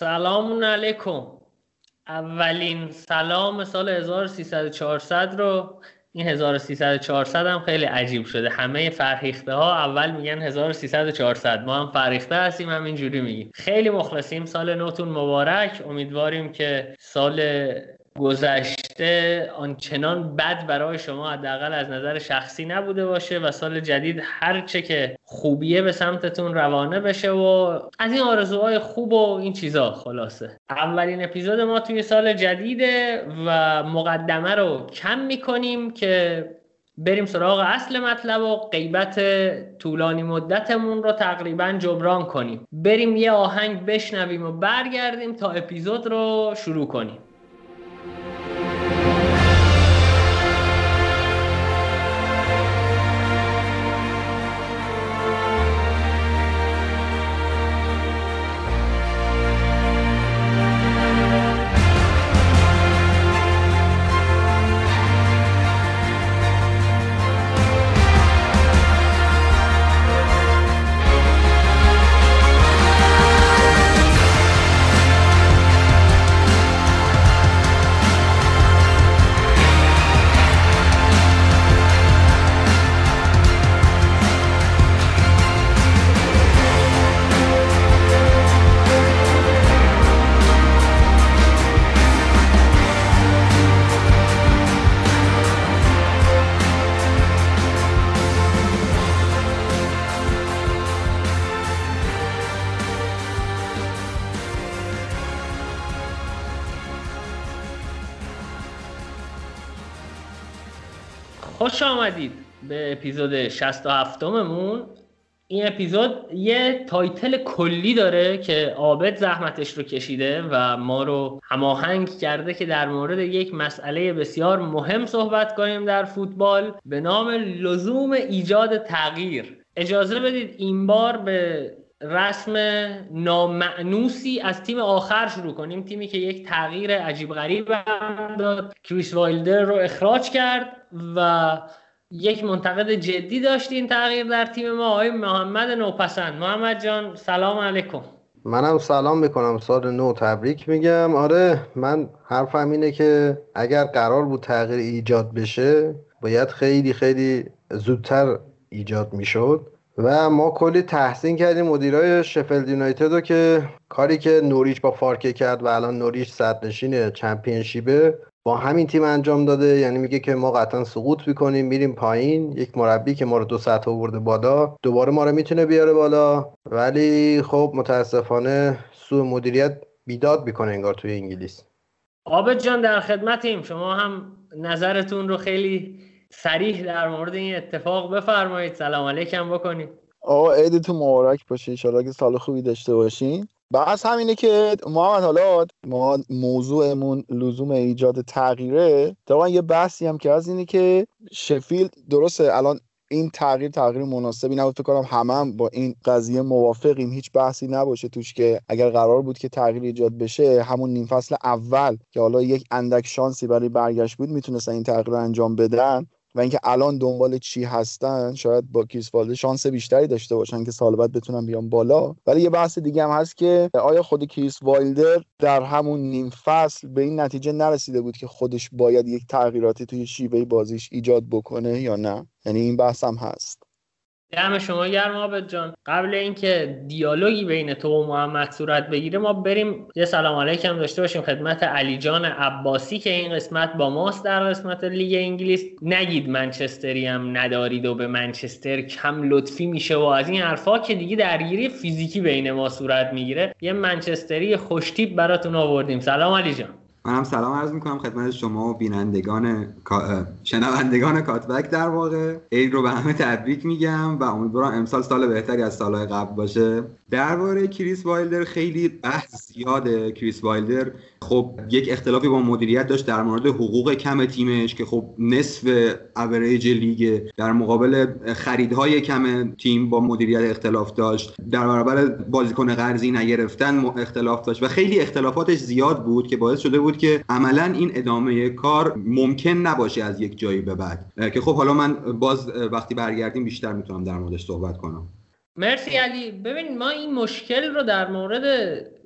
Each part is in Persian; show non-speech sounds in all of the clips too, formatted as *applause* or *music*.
سلام علیکم. اولین سلام سال 1300 رو. این 1300 هم خیلی عجیب شده. همه فرهیخته ها اول میگن 1300 ما هم فرهیخته هستیم همینجوری میگیم. خیلی مخلصیم. سال نوتون مبارک. امیدواریم که سال گذشته آنچنان بد برای شما حداقل از نظر شخصی نبوده باشه و سال جدید هرچه که خوبیه به سمتتون روانه بشه و از این آرزوهای خوب و این چیزا خلاصه. اولین اپیزود ما توی سال جدیده و مقدمه رو کم می‌کنیم که بریم سراغ اصل مطلب و غیبت طولانی مدتمون رو تقریبا جبران کنیم. بریم یه آهنگ بشنویم و برگردیم تا اپیزود رو شروع کنیم. thank you خوش آمدید به اپیزود 67 مون این اپیزود یه تایتل کلی داره که عابد زحمتش رو کشیده و ما رو هماهنگ کرده که در مورد یک مسئله بسیار مهم صحبت کنیم در فوتبال به نام لزوم ایجاد تغییر. اجازه بدید این بار به رسم نامعنوسی از تیم آخر شروع کنیم. تیمی که یک تغییر عجیب غریب داد. کریس وایلدر رو اخراج کرد و یک منتقد جدی داشت این تغییر در تیم ما آقای محمد نوپسند. محمد جان سلام علیکم. منم سلام می‌کنم. سال نو تبریک میگم. آره من حرفم اینه که اگر قرار بود تغییر ایجاد بشه باید خیلی خیلی زودتر ایجاد می‌شد. و ما کلی تحسین کردیم. مدیرای شفلد یونایتد رو که کاری که نوریچ با فارکه کرد و الان نوریچ صد نشین چمپیونشیپه با همین تیم انجام داده. یعنی میگه که ما قطعا سقوط می‌کنیم میریم پایین. یک مربی که ما رو دو سطح آورده بالا دوباره ما رو می‌تونه بیاره بالا. ولی خب متاسفانه سوء مدیریت بیداد می‌کنه انگار توی انگلیس. آبد جان در خدمتیم. شما هم نظرتون رو خیلی سریح در مورد این اتفاق بفرمایید. سلام علیکم بکنید. آقا عیدتون مبارک باشه. ان که سال خوبی داشته باشین. بحث همینه که محمد حالا ما موضوعمون لزوم ایجاد تغییره طبعا یه بحثی هم که از اینه که شفیلد درسته الان این تغییر تغییر مناسبی نبود فکر کنم همه هم با این قضیه موافقیم هیچ بحثی نباشه توش که اگر قرار بود که تغییر ایجاد بشه همون نیم فصل اول که حالا یک اندک شانسی برای برگشت بود می‌تونستن این تغییر رو انجام بدن. و اینکه الان دنبال چی هستن شاید با کریس وایلدر شانس بیشتری داشته باشن که سال بعد بتونن بیان بالا. ولی یه بحث دیگه هم هست که آیا خود کریس وایلدر در همون نیم فصل به این نتیجه نرسیده بود که خودش باید یک تغییراتی توی شیوه بازیش ایجاد بکنه یا نه؟ یعنی این بحث هم هست. دم شما گرم عابد جان. قبل اینکه دیالوگی بین تو و محمد صورت بگیره ما بریم یه سلام علیکم داشته باشیم خدمت علی جان عباسی که این قسمت با ماست در قسمت لیگ انگلیس. نگید منچستری هم ندارید و به منچستر کم لطفی میشه و از این حرفا که دیگه درگیری فیزیکی بین ما صورت می‌گیره. یه منچستری خوشتیپ براتون آوردیم. سلام علی جان. منم سلام عرض می‌کنم خدمت شما و بینندگان شنوندگان کات‌بک در واقع. عید رو به همه تبریک میگم و امیدوارم امسال سال بهتری از سالهای قبل باشه. درباره کریس وایلدر خیلی بحث زیاده. کریس وایلدر خب یک اختلافی با مدیریت داشت در مورد حقوق کم تیمش که خب نصف اوریج لیگ در مقابل خریدهای کم تیم با مدیریت اختلاف داشت. در برابر بازیکن قرضی نگرفتن اختلاف داشت و خیلی اختلافاتش زیاد بود که باعث شده بود که عملا این ادامه کار ممکن نباشه از یک جایی به بعد. که خب حالا من باز وقتی برگردیم بیشتر می‌تونم در موردش صحبت کنم. مرسی علی. ببین ما این مشکل رو در مورد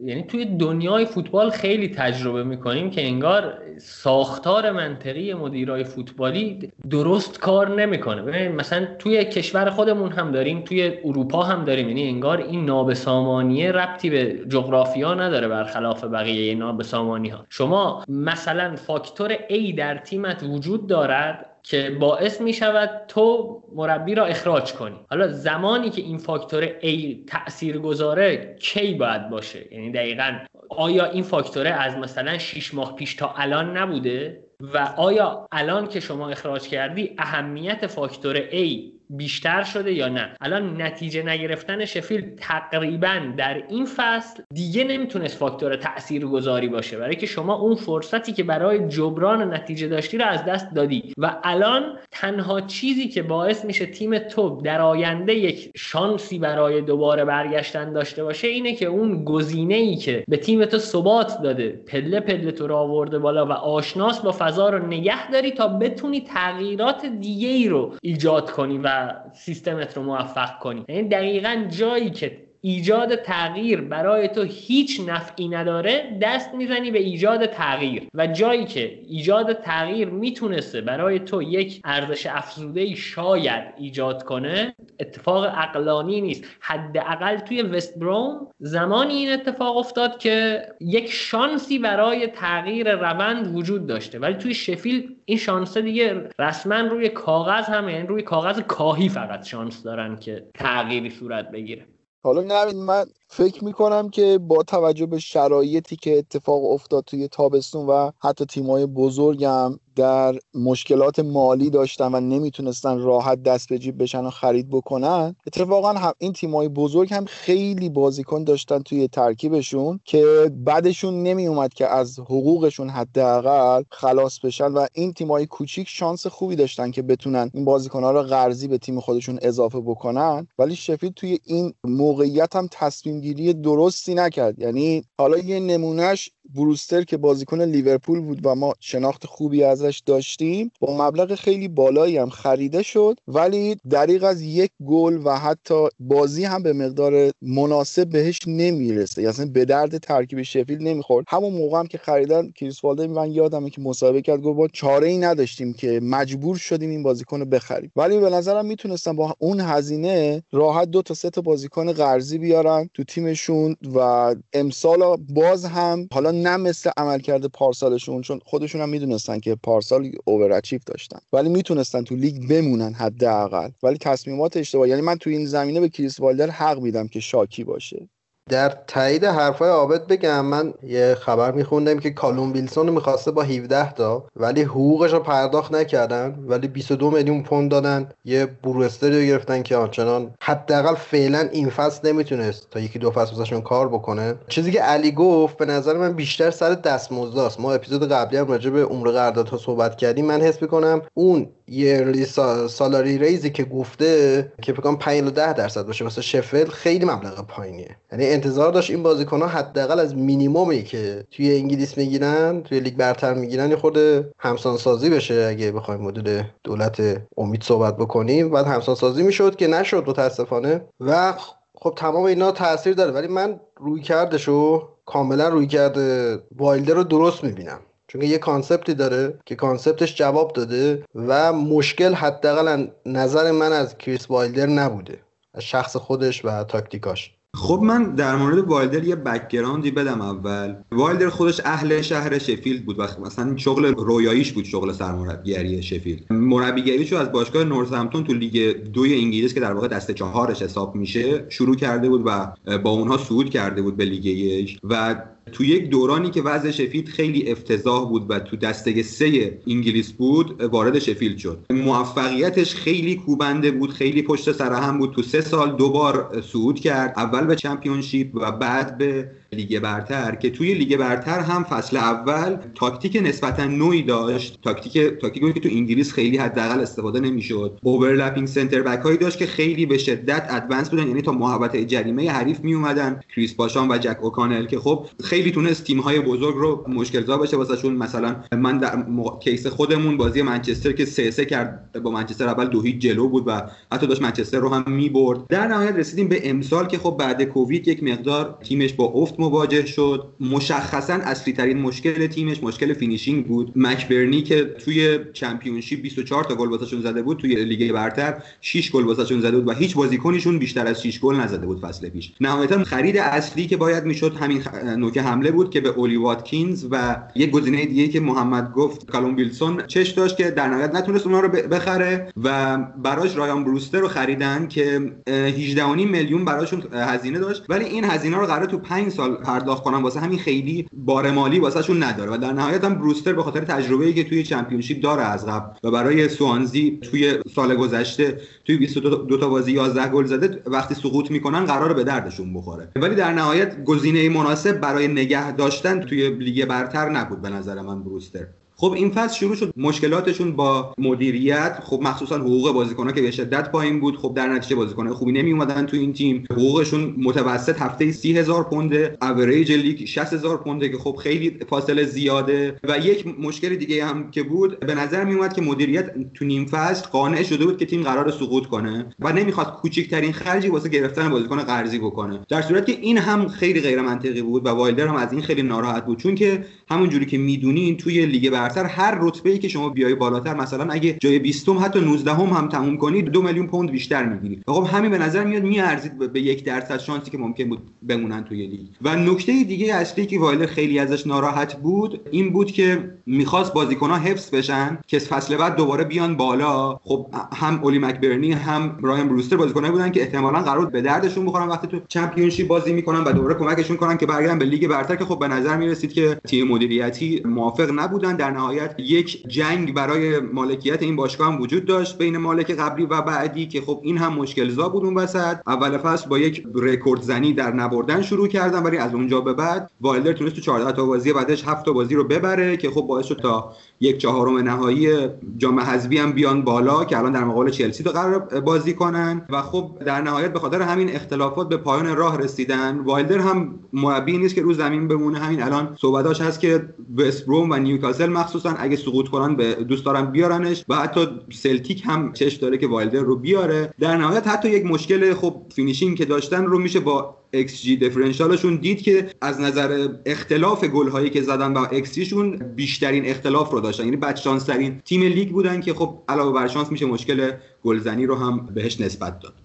یعنی توی دنیای فوتبال خیلی تجربه می‌کنیم که انگار ساختار منطقی مدیرای فوتبالی درست کار نمی‌کنه. ببین مثلا توی کشور خودمون هم داریم توی اروپا هم داریم. یعنی انگار این نابسامانیه ربطی به جغرافیا نداره برخلاف بقیه نابسامانی ها شما مثلا فاکتور A در تیمت وجود دارد که باعث می شود تو مربی را اخراج کنی. حالا زمانی که این فاکتور A تأثیر گذاره کی باید باشه؟ یعنی دقیقا آیا این فاکتوره از مثلا 6 ماه پیش تا الان نبوده؟ و آیا الان که شما اخراج کردی اهمیت فاکتور A بیشتر شده یا نه. الان نتیجه نگرفتن شفیل تقریبا در این فصل دیگه نمی‌تونست فاکتور تأثیر گذاری باشه. برای که شما اون فرصتی که برای جبران نتیجه داشتی رو از دست دادی. و الان تنها چیزی که باعث میشه تیم تو در آینده یک شانسی برای دوباره برگشتن داشته باشه اینه که اون گزینه ای که به تیم تو ثبات داده پله پله تو رو آورده بالا و آشناس با فضا رو نگه داری تا بتونی تغییرات دیگه ای رو ایجاد کنی و سیستمت رو موفق کنی. یعنی دقیقا جایی که ایجاد تغییر برای تو هیچ نفعی نداره دست می‌زنی به ایجاد تغییر. و جایی که ایجاد تغییر می‌تونسته برای تو یک ارزش افزوده شاید ایجاد کنه اتفاق اقلانی نیست. حداقل توی وست بروم زمانی این اتفاق افتاد که یک شانسی برای تغییر روند وجود داشته. ولی توی شفیل این شانس دیگه رسما روی کاغذ همه یعنی روی کاغذ کاهی فقط شانس دارن که تغییری صورت بگیره. حالا نبید من فکر می‌کنم که با توجه به شرایطی که اتفاق افتاد توی تابستون و حتی تیمای بزرگم در مشکلات مالی داشتن و نمی‌تونستن راحت دست به جیب بشن و خرید بکنن اتفاقا هم این تیمای بزرگ هم خیلی بازیکن داشتن توی ترکیبشون که بعدشون نمی اومد که از حقوقشون حداقل خلاص بشن و این تیمای کوچیک شانس خوبی داشتن که بتونن این بازیکنها رو قرضی به تیم خودشون اضافه بکنن. ولی شفید توی این موقعیت هم تصمیم گیری درستی نکرد. یعنی حالا یه نمونهش بروستر که بازیکن لیورپول بود و ما شناخت خوبی ازش داشتیم با مبلغ خیلی بالایی هم خریده شد ولی دریغ از یک گل و حتی بازی هم به مقدار مناسب بهش نمی‌رسه. یعنی به درد ترکیب شفیل نمی‌خورد. همون موقع هم که خریدن کریس والدر من یادمه که مصاحبه کرد گفت با چاره ای نداشتیم که مجبور شدیم این بازیکن رو بخریم. ولی به نظرم می‌تونستن با اون هزینه راحت دو تا سه تا بازیکن قرضی بیارن تو تیمشون و امسال باز هم حالا نه مثل عملکرد پارسالشون چون خودشون هم می‌دونستن که پارسال اوور داشتن. ولی می‌تونستن تو لیگ بمونن حداقل. ولی تصمیمات اشتباه یعنی من تو این زمینه به کریس والدر حق میدم که شاکی باشه. در تایید حرفای عابد بگم من یه خبر میخوندم که کالوم ویلسون می‌خواسته با 17 تا ولی حقوقش رو پرداخت نکردن ولی 22 میلیون پوند دادن یه بروستری رو گرفتن که آنچنان حداقل فعلا این فصل نمی‌تونست تا یکی دو فصل واسهشون کار بکنه. چیزی که علی گفت به نظر من بیشتر سر دستمزداست ما اپیزود قبلی هم راجع به عمر قراردادها صحبت کردیم. من حس می‌کنم اون یه سالاری ریزی که گفته که کنم 5 10 درصد باشه واسه شفل خیلی مبلغ پایینیه. یعنی انتظار داشت این بازیکن ها حداقل از مینیمومی که توی انگلیس می‌گیرن توی لیگ برتر می‌گیرن یه خود همسان سازی بشه اگه بخوایم مدل دولت امید صحبت بکنیم. بعد همسان سازی می‌شد که نشد متاسفانه. و خب تمام اینا تاثیر داره. ولی من روی کردشو کاملا روی کرده وایلدر رو درست می‌بینم. چون یه concept ی داره که concept ش جواب داده و مشکل حداقل نظر من از کریس وایلدر نبوده. از شخص خودش و تاکتیکاش. خب من در مورد وایلدر یه background ی بدم اول. وایلدر خودش اهل شهر شفیلد بود و مثلا شغل رویاییش بود شغل سرمربیگری شفیلد. مربیگریشو از باشگاه نورثهمپتون تو لیگ دوی انگلیس که در واقع دسته چهارش حساب میشه شروع کرده بود و با اونها صعود کرده بود به لیگ یک و تو یک دورانی که وضع شفیلد خیلی افتضاح بود و تو دسته سه انگلیس بود وارد شفیلد شد. موفقیتش خیلی کوبنده بود خیلی پشت سر هم بود. تو سه سال دوبار صعود کرد اول به چمپیونشیپ و بعد به لیگ برتر که توی لیگ برتر هم فصل اول تاکتیک نسبتا نویی داشت. تاکتیک تاکتیکی که تو انگلیس خیلی حداقل استفاده نمی‌شد. overlapping center back هایی داشت که خیلی به شدت advance بودن یعنی تا محوطه جریمه حریف می اومدن کریس باشام و جک اوکانل که خب خیلی تونست تیم های بزرگ رو مشکل بشه واسهشون مثلا من در case خودمون بازی منچستر که سه سه کرد با منچستر اول دو هیچ جلو بود و حتی داشت منچستر رو هم می‌برد. در نهایت رسیدیم به امسال که خب بعد کووید یک مقدار تیمش با افت مواجه شد. مشخصا اصلی ترین مشکل تیمش مشکل finishing بود. مکبرنی که توی چمپیونشیپ 24 تا گل واسهشون زده بود توی لیگ برتر 6 گل واسهشون زده بود و هیچ بازیکنیشون بیشتر از 6 گل نزده بود فصل پیش. نهایتا خرید اصلی که باید می‌شد همین نوک حمله بود که به اولی واتکینز و یک گزینه دیگه که محمد گفت کالوم ویلسون چش داشت که در نهایت نتونست اونها رو بخره و براش رایان بروستر رو خریدن که 18 میلیون براشون هزینه داشت. ولی این هزینه رو قرار تو 5 سال پرداخت کنن واسه همین خیلی بار مالی واسهشون نداره و در نهایت هم بروستر به خاطر تجربه‌ای که توی چمپیونشیپ داره از قبل و برای سوانزی توی سال گذشته توی 22 تا بازی 11 گل زده وقتی سقوط می‌کنن قرار به دردشون بخوره. ولی در نهایت گزینه مناسب برای نگه داشتن توی لیگ برتر نبود به نظر من بروستر. خب این فصل شروع شد مشکلاتشون با مدیریت. خب مخصوصا حقوق بازیکن‌ها که به شدت پایین بود. خب در نتیجه بازیکن‌های خوبی نمی اومدن تو این تیم. حقوقشون متوسط هفته 30 هزار پونده. اوریج لیگ 60 هزار پونده که خب خیلی فاصله زیاده. و یک مشکل دیگه هم که بود به نظر می اومد که مدیریت تو نیم فصل قانع شده بود که تیم قرار سقوط کنه و نمی‌خواد کوچکترین خرجی واسه گرفتن بازیکن قرضی بکنه. در صورتی که این هم خیلی غیر منطقی بود و وایلدر هم از این خیلی ناراحت بود. چون که همون جوری که می‌دونین توی لیگ برتر هر رتبه ای که شما بیای بالاتر مثلا اگه جای 20 حتی 19 هم, هم تموم کنید دو میلیون پوند بیشتر می‌گیری. خب همین به نظر میاد میارزید به یک درصد شانسی که ممکن بود بمونن توی لیگ. و نکته دیگه اصلی که وایلدر خیلی ازش ناراحت بود این بود که می‌خواست بازیکن‌ها حفظ بشن که فصل بعد دوباره بیان بالا. خب هم اولی مکبرنی هم رایان بروستر بازیکنایی بودن که احتمالا قرار به دردشون بخورن وقتی تو چمپیونشیپ بازی می‌کنن و دوباره کمکشون کنن که برگردن به لیگ برتر که خب به نظر می‌رسید که تیم مدیریتی موافق نبودن در نهایت یک جنگ برای مالکیت این باشگاه هم وجود داشت بین مالک قبلی و بعدی که خب این هم مشکل زا بود اون وسط. اول فصل با یک رکورد زنی در نبردن شروع کردن ولی از اونجا به بعد وایلدر تونست تو 14 تا بازی بعدش 7 تا بازی رو ببره که خب باعث شد تا یک چهارم نهایی جام حذفی هم بیان بالا که الان در مقابل چلسی تو قرار بازی کنن. و خب در نهایت به خاطر همین اختلافات به پایان راه رسیدن. وایلدر هم مربی نیست که رو زمین بمونه. همین الان صحبتاش هست که وست بروم و نیوکاسل مخصوصا اگه سقوط کنن به دوست دارن بیارنش و حتی سلتیک هم چش داره که وایلدر رو بیاره. در نهایت حتی یک مشکل خب finishing که داشتن رو میشه با xG differential شون دید که از نظر اختلاف گل هایی که زدن با ایکس شون بیشترین اختلاف رو داشتن. یعنی بد شانس ترین تیم لیگ بودن که خب علاوه بر شانس میشه مشکل گلزنی رو هم بهش نسبت داد.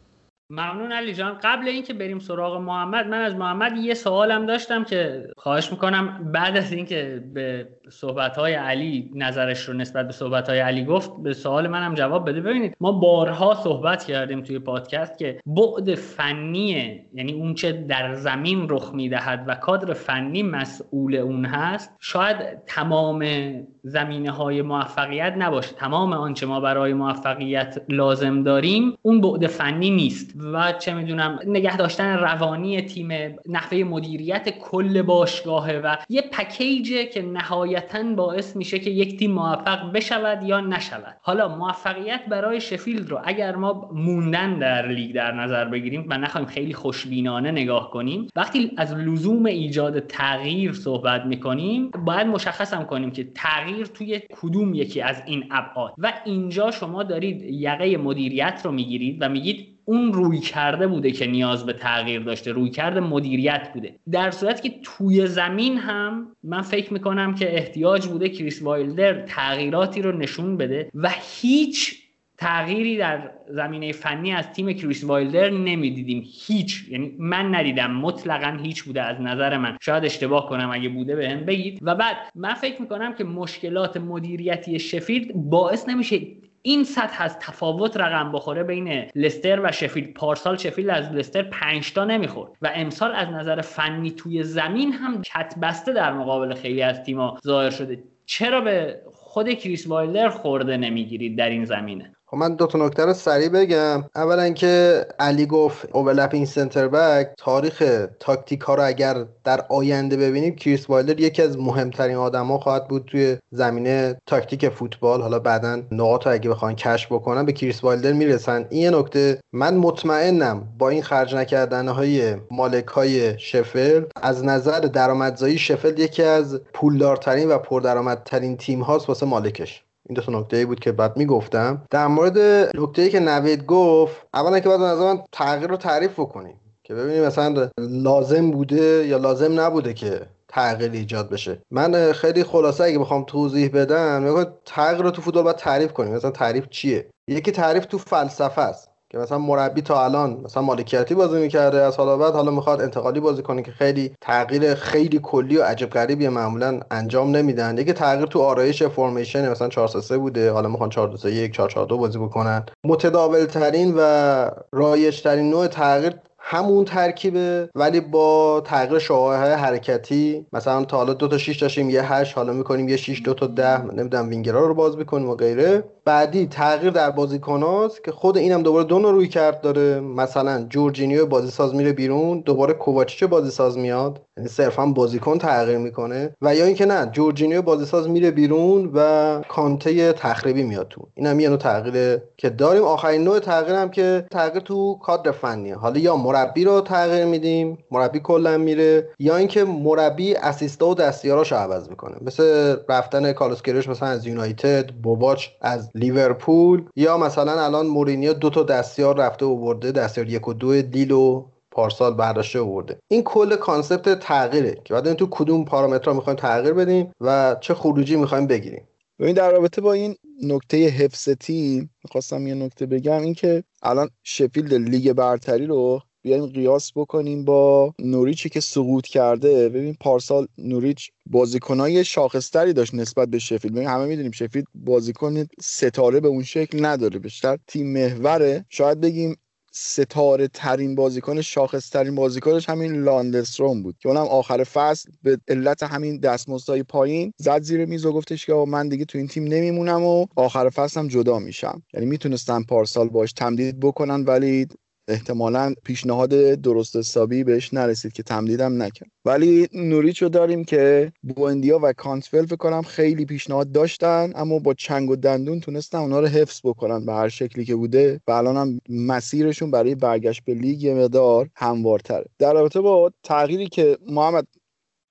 ممنون علی جان. قبل اینکه بریم سراغ محمد من از محمد یه سوالم داشتم که خواهش می‌کنم بعد از اینکه به صحبت های علی نظرش رو نسبت به صحبت های علی گفت به سوال منم جواب بده. ببینید ما بارها صحبت کردیم توی پادکست که بعد فنی یعنی اون چه در زمین رخ می‌دهد و کادر فنی مسئول اون هست شاید تمام زمینه های موفقیت نباشه. تمام آنچه ما برای موفقیت لازم داریم اون بعد فنی نیست. و چه می‌دونم نگه داشتن روانی تیم نحوه مدیریت کل باشگاهه و یه پکیجه که نهایتا باعث میشه که یک تیم موفق بشود یا نشود. حالا موفقیت برای شفیلد رو اگر ما موندن در لیگ در نظر بگیریم و نخوایم خیلی خوشبینانه نگاه کنیم وقتی از لزوم ایجاد تغییر صحبت می‌کنیم باید مشخصم کنیم که تغییر توی کدوم یکی از این ابعاد. و اینجا شما دارید یقه مدیریت رو می‌گیرید و میگید اون روی کرده بوده که نیاز به تغییر داشته روی کرده مدیریت بوده. در صورتی که توی زمین هم من فکر می‌کنم که احتیاج بوده کریس وایلدر تغییراتی رو نشون بده و هیچ تغییری در زمینه فنی از تیم کریس وایلدر نمی‌دیدیم. هیچ. یعنی من ندیدم. مطلقا هیچ بوده از نظر من. شاید اشتباه کنم اگه بوده به هم بگید. و بعد من فکر می‌کنم که مشکلات مدیریتی شفیلد باعث نمیشه این سطح از تفاوت رقم بخوره بین لستر و شفیلد. پارسال شفیلد از لستر 5 تا نمی‌خورد و امسال از نظر فنی توی زمین هم کت بسته در مقابل خیلی از تیم‌ها ظاهر شده. چرا به خود کریس وایلدر خورده نمی‌گیرید در این زمینه؟ خب من دو تا نکته رو سریع بگم. اولا که علی گفت overlapping center back تاریخ تاکتیک ها رو اگر در آینده ببینیم کریس وایلدر یکی از مهمترین آدما خواهد بود توی زمینه تاکتیک فوتبال. حالا بعدا نقاط اگه بخوان کشف بکنن به کریس وایلدر می‌رسن. این یه نکته. من مطمئنم با این خرج نکردن های مالک های شفیلد از نظر درآمدزایی شفیلد یکی از پولدارترین و پردرآمدترین تیم هاست واسه مالکش. این دو تا نکته بود که بعد می‌گفتم. در مورد نکته که نوید گفت اولا که بعد از تغییر رو تعریف بکنیم که ببینیم مثلا لازم بوده یا لازم نبوده که تغییر ایجاد بشه. من خیلی خلاصه اگه بخوام توضیح بدم تغییر رو تو فوتبال باید تعریف کنیم. مثلا تعریف چیه؟ یکی تعریف تو فلسفه است. که مثلا مربی تا الان مثلا مالکیتی بازی می‌کرده از حالا بعد حالا می‌خواد انتقالی بازی کنه که خیلی تغییر خیلی کلی و عجب غریبی معمولا انجام نمیدن. یکی تغییر تو آرایش فرمیشن مثلا 4 3 بوده. حالا می‌خوان 4 2 1 4 4 2 بازی بکنن. متداول ترین و رایج ترین نوع تغییر همون ترکیبه ولی با تغییر شعاع های حرکتی مثلا تا حالا دو تا 6 داشتیم یه 8 حالا می‌کنیم یه 6 دو تا 10 نمی‌دونم وینگرا رو باز می‌کنیم و غیره. بعدی تغییر در بازیکناست که خود اینم دوباره دو روی کرد داره. مثلا جورجینیو بازیساز میره بیرون دوباره کوواچیچ بازیساز میاد. یعنی صرفا بازیکن تغییر می‌کنه. و یا اینکه نه جورجینیو بازیساز میره بیرون و کانته تخریبی میاد تو. اینم یه نوع تغییره که داریم. آخرین نوع تغییر هم که تغییر تو کادر فنیه. حالا یا مربی رو تغییر میدیم مربی کلا میره یا اینکه مربی assistant ا و دستیاراشو عوض می‌کنه. مثل رفتن کارلوس مثلا از یونایتد بوواچ از لیورپول یا مثلا الان مورینیو دو تا دستیار رفته و برده دستیار یک و دو لیل و پارسال برداشته آورده این کل concept تغییره که بعد تو کدوم پارامترها می‌خوایم تغییر بدیم و چه خروجی می‌خوایم بگیریم. ببین در رابطه با این نکته حفظ تیم می‌خواستم یه نکته بگم اینکه الان شفیلد لیگ برتری رو بیایم قیاس بکنیم با نوریچی که سقوط کرده. ببین پارسال نوریچ بازیکنای شاخصتری داشت نسبت به شفیلد. ببین همه می‌دونیم شفیلد بازیکن ستاره به اون شکل نداره بیشتر تیم محوره. شاید بگیم ستاره ترین بازیکن شاخص ترین بازیکنش همین لاندستروم بود که اونم آخر فصل به علت همین دستمزدهای پایین زد زیر میز و گفتش که من دیگه تو این تیم نمیمونم و آخر فصل هم جدا میشم. یعنی می‌تونستن پارسال باش تمدید بکنن ولی احتمالا پیشنهاد درست حسابی بهش نرسید که تمدیدم نکرد. ولی نوریچو داریم که بوندیا و کانتفل فکر کنم خیلی پیشنهاد داشتن اما با چنگ و دندون تونستن اونا رو حفظ بکنن به هر شکلی که بوده. و الان هم مسیرشون برای برگشت به لیگ یه مقدار هموارتره. در رابطه با تغییری که محمد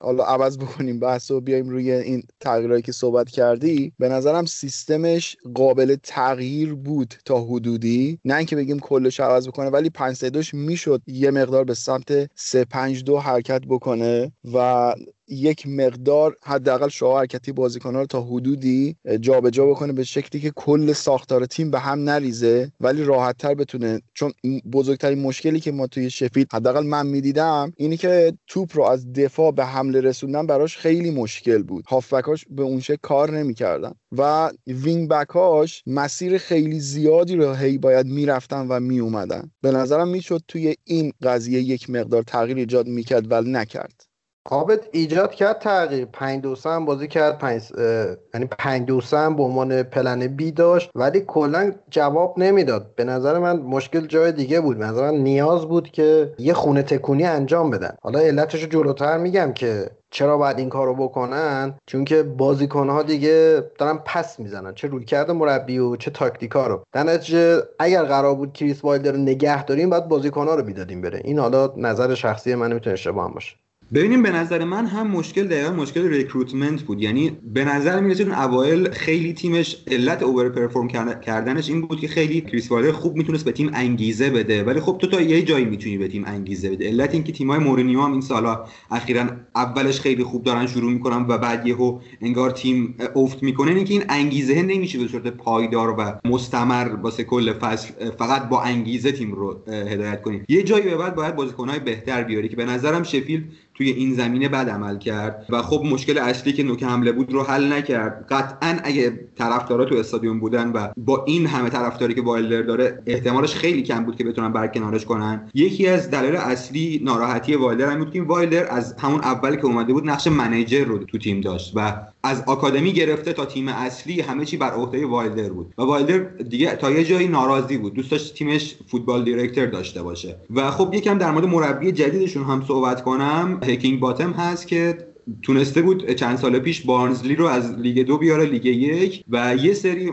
حالا عوض بکنیم بحث و بیایم روی این تغییرهایی که صحبت کردی. به نظرم سیستمش قابل تغییر بود تا حدودی. نه اینکه بگیم کلش عوض بکنه ولی 5 3 می‌شد یه مقدار به سمت 3 5 2 حرکت بکنه و یک مقدار حداقل شعاع حرکتی بازیکن‌ها رو تا حدودی جابجا جا بکنه به شکلی که کل ساختار تیم به هم نریزه ولی راحتتر بتونه. چون بزرگترین مشکلی که ما توی شفید حداقل من می‌دیدم اینی که توپ رو از دفاع به حمله رسوندن براش خیلی مشکل بود. هافبکاش به اون شکل کار نمی‌کردن و wing-back اش مسیر خیلی زیادی رو هی باید می‌رفتن و میومدن به نظرم می‌شد توی این قضیه یک مقدار تغییر ایجاد می‌کرد ولی نکرد. عابد ایجاد کرد تغییر. 5 2 هم بازی کرد 5 یعنی 5 2 هم به عنوان plan B داشت ولی کلا جواب نمی‌داد. به نظر من مشکل جای دیگه بود. به نظر من نیاز بود که یه خونه تکونی انجام بدن. حالا علتش رو جلوتر میگم که چرا باید این کارو بکنن؟ چون که بازیکنها دیگه دارن پس می‌زنن. چه رویکرد مربی و چه تاکتیکا رو. در اگر قرار بود کریس وایلدر رو نگه داریم باید بازیکنها رو می‌دادیم بره. این حالا نظر شخصی من می‌تونه اشتباه باشه. ببینیم به نظر من هم مشکل دقیقا مشکل recruitment بود. یعنی به نظر می‌رسید اون اوایل خیلی تیمش علت overperform کردنش این بود که خیلی کریس خوب می‌تونست به تیم انگیزه بده. ولی خب تو تا یه جایی می‌تونی به تیم انگیزه بده علت اینکه تیمای مورینیو هم این سالا اخیرا اولش خیلی خوب دارن شروع می‌کنن و بعد یهو انگار تیم افت می‌کنه اینکه این انگیزه نمیشه به صورت پایدار و مستمر واسه کل فصل فقط با انگیزه تیم رو هدایت کنی. یه جایی به بعد باید بازیکنهای بهتر بیاری که به نظرم شفیلد توی این زمینه بد عمل کرد و خب مشکل اصلی که نوک حمله بود رو حل نکرد. قطعا اگه طرفدارا تو استادیوم بودن و با این همه طرفداری که وایلدر داره احتمالش خیلی کم بود که بتونن برکنارش کنن. یکی از دلایل اصلی ناراحتی وایلدر هم بود که وایلدر از همون اول که اومده بود نقش manager رو تو تیم داشت و از آکادمی گرفته تا تیم اصلی همه چی بر عهده وایلدر بود. و وایلدر دیگه تا یه جایی ناراضی بود. دوست داشت تیمش football director داشته باشه. و خب یکم در مورد مربی جدیدشون هم صحبت کنم. هکینگ باتم هست که تونسته بود چند سال پیش بارنزلی رو از لیگ دو بیاره لیگ یک. و یه سری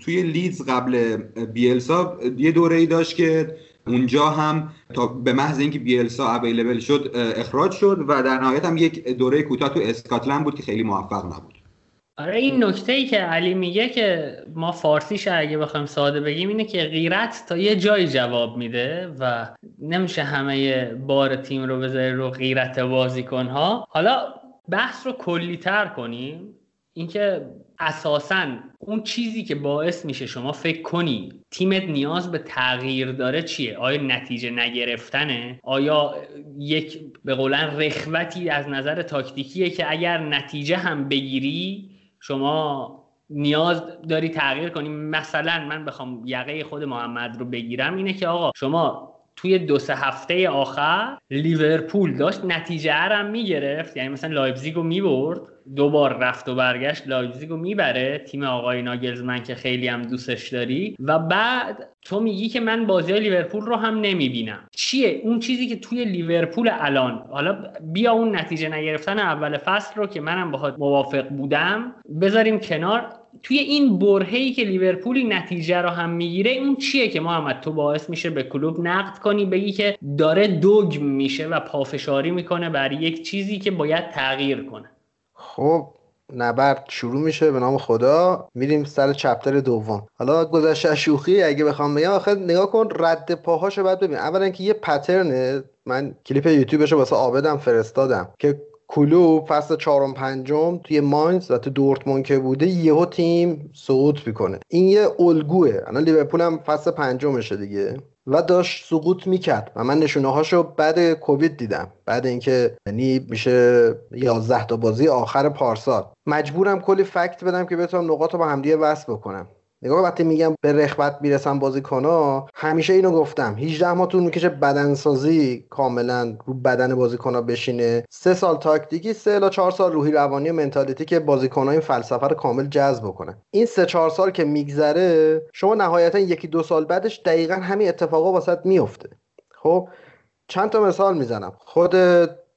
توی لیدز قبل بیلسا یه دوره ای داشت که اونجا هم تا به محض اینکه بیلسا اویلیبل شد اخراج شد و در نهایت هم یک دوره کوتاه تو اسکاتلند بود که خیلی موفق نبود. آره این نکته ای که علی میگه که ما فارسیش اگه بخوایم ساده بگیم اینه که غیرت تا یه جایی جواب میده و نمیشه همه بار تیم رو بذاری رو غیرت بازیکن ها حالا بحث رو کلی تر کنیم. اینکه اساسا اون چیزی که باعث میشه شما فکر کنی تیمت نیاز به تغییر داره چیه؟ آیا نتیجه نگرفتنه؟ آیا یک به قول رخوتی از نظر تاکتیکیه که اگر نتیجه هم بگیری شما نیاز داری تغییر کنی. مثلا من بخوام یقه خود محمد رو بگیرم اینه که آقا شما توی دو سه هفته آخر لیورپول داشت نتیجه هم می‌گرفت. یعنی مثلا لایپزیگ رو می‌برد دو بار رفت و برگشت لایپزیگ رو می‌بره. تیم آقای ناگلزمن که خیلی هم دوستش داری. و بعد تو میگی که من بازی لیورپول رو هم نمی‌بینم. چیه؟ اون چیزی که توی لیورپول الان. حالا بیا اون نتیجه نگرفتن اول فصل رو که منم باهات موافق بودم. بذاریم کنار. توی این برهه‌ای که لیورپولی نتیجه رو هم می‌گیره اون چیه که محمد تو باعث میشه به کلوب نقد کنی بگی که داره دگم میشه و پافشاری می‌کنه بر یک چیزی که باید تغییر کنه. خب نبرد شروع میشه به نام خدا. میریم سر چپتر دوم. حالا گذشته شوخی اگه بخوام بگم آخه نگاه کن رد پاهاشو بعد ببین. اولا که یه پترنه من کلیپ یوتیوبش رو واسه آبدم فرستادم که کلوب فصل چهارم پنجم توی ماینز و تو دورتموند که بوده یهو تیم سقوط می‌کنه. این یه الگوه. الان لیورپول هم فصل پنجمشه دیگه. و داشت سقوط می‌کرد. و من نشونه هاشو بعد کووید دیدم. بعد اینکه یعنی میشه 11 تا بازی آخر پارسال. مجبورم کلی فکت بدم که بتونم نقاط رو با همدیگه وصل بکنم. نگاه وقتی میگم به رخبت می‌رسن بازیکنها همیشه اینو گفتم. 18 ماه طول می‌کشه بدنسازی کاملا رو بدن بازیکنها بشینه. سه سال تاکتیکی سه الا چهار سال روحی روانی و منتالیتی که بازیکنها این فلسفه رو کامل جذب کنه این سه چهار سال که میگذره شما نهایتا یکی دو سال بعدش دقیقا همین اتفاقا واسط میفته. خب چند تا مثال می‌زنم. خود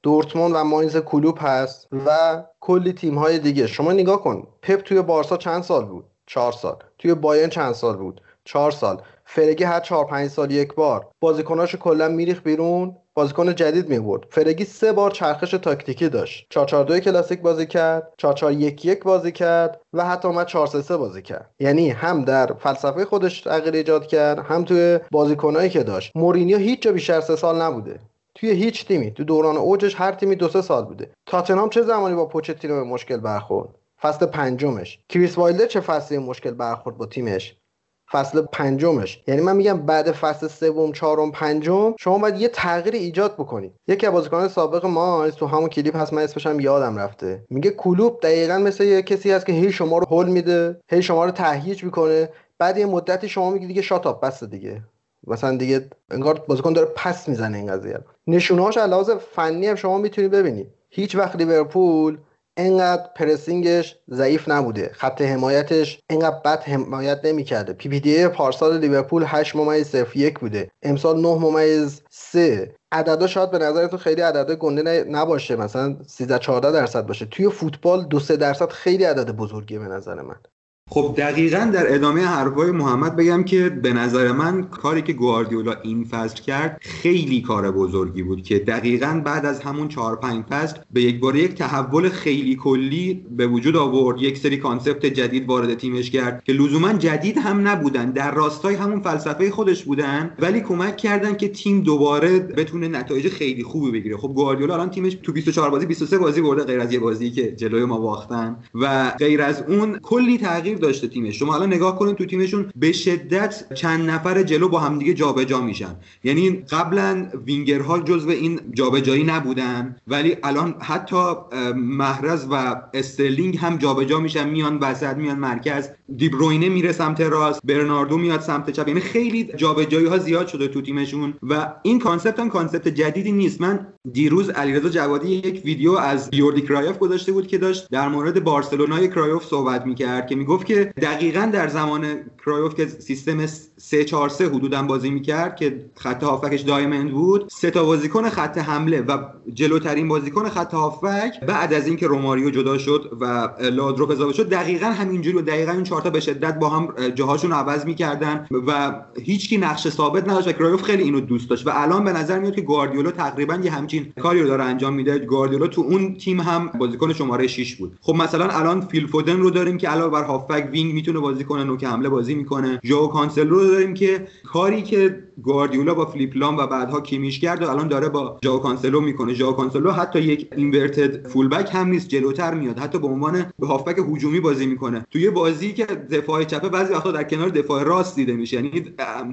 دورتموند و ماینز کلوب هست و کلی تیم های دیگه. شما نگاه کن. پپ توی بارسا چند سال بود؟ چهار سال. توی بایرن چند سال بود؟ چهار سال. فرگی هر چهار پنج سال یک بار. بازیکناشو کلا میریخ بیرون. بازیکن جدید میورد فرگی سه بار چرخش تاکتیکی داشت. 442 کلاسیک بازی کرد. 4411 بازی کرد. و حتی اومد 433 بازی کرد. یعنی هم در فلسفه خودش تغییر ایجاد کرد هم توی بازیکنایی که داشت. مورینیو هیچ جا بیشتر سه سال نبوده. توی هیچ تیمی. تو دوران اوجش هر تیمی دو سه سال بوده. تاتنهام چه زمانی با پوچتینو به مشکل برخورد؟ فصل پنجمش. کریس وایلدر چه فصلی مشکل برخورد با تیمش؟ فصل پنجمش. یعنی من میگم بعد فصل سوم چهارم پنجم شما باید یه تغییر ایجاد بکنید. یکی از بازیکنان سابق ما تو همون کلیپ هست من اسمش هم یادم رفته. میگه کلوب دقیقا مثل یه کسی هست که هی شما رو هول میده هی شما رو تهییج می‌کنه. بعد یه مدتی شما میگی دیگه shut up بس دیگه. مثلا دیگه انگار بازیکن داره پس می‌زنه این قضیه نشونهاش علاوه فنی هم شما می‌تونید ببینید. هیچ وقت لیورپول انقدر pressing ش ضعیف نبوده. خط حمایتش انقدر بد حمایت نمی‌کرده. PPDA پارسال لیورپول 8 ممیز 01 بوده. امسال 9 ممیز 3 عددا شاید به نظرتون خیلی عدد گنده نباشه. مثلا 13 14 درصد باشه. توی فوتبال 2 3 درصد خیلی عدد بزرگیه به نظر من. خب دقیقا در ادامه حرفای محمد بگم که به نظر من کاری که گواردیولا این فصل کرد خیلی کار بزرگی بود که دقیقا بعد از همون چهار پنج فصل به یک بار یک تحول خیلی کلی به وجود آورد. یک سری concept جدید وارد تیمش کرد که لزوما جدید هم نبودن در راستای همون فلسفه خودش بودن ولی کمک کردن که تیم دوباره بتونه نتایج خیلی خوبی بگیره. خب گواردیولا الان تیمش تو 24 بازی 23 بازی برده غیر از یه بازی که جلوی ما باختن. و غیر از اون کلی تغییر استرلینگ داشته تیمش. شما الان نگاه کنید تو تیمشون به شدت چند نفر جلو با همدیگه جابجا میشن. یعنی قبلا وینگرها جزو این جابجایی نبودن ولی الان حتی محرز و استرلینگ هم جابجا میشن میان وسط میان مرکز. دیبروینه میره سمت راست برناردو میاد سمت چپ. یعنی خیلی جابجایی ها زیاد شده تو تیمشون و این concept هم concept جدیدی نیست. من دیروز علیرضا جوادی یک ویدیو از یوردی کرایوف گذاشته بود که داشت در مورد بارسلونای کرایوف صحبت می‌کرد که می‌گفت که دقیقا در زمان کرایوف که سیستم 3 4 3 حدودا بازی می‌کرد که خط هافکش دایمند بود سه تا بازیکن خط حمله و جلوترین بازیکن خط هافک بعد از اینکه روماریو جدا شد و لادروپ اضافه شد دقیقا همینجوری و دقیقا این چهار تا به شدت با هم جاهاشون عوض می‌کردن و هیچکی نقش ثابت نداشت و کرایوف خیلی اینو دوست داشت. و الان به نظر میاد که گواردیولا تقریبا یه همچین کاری رو داره انجام میده. گواردیولا تو اون تیم هم بازیکن شماره 6 بود. خب مثلا الان فیل فودن رو داریم که علاوه بر هافبک wing می‌تونه بازی کنه نوک حمله بازی می‌کنه. ژو کانسلو رو داریم که کاری که گواردیولا با فلیپ لام و بعدها کیمیش کرد و الان داره با ژائو کانسلو می‌کنه. ژائو کانسلو حتی یک inverted full-back هم نیست جلوتر میاد. حتی به عنوان هافبک هجومی بازی می‌کنه. توی بازی که دفاع چپه بعضی وقتا در کنار دفاع راست دیده میشه. یعنی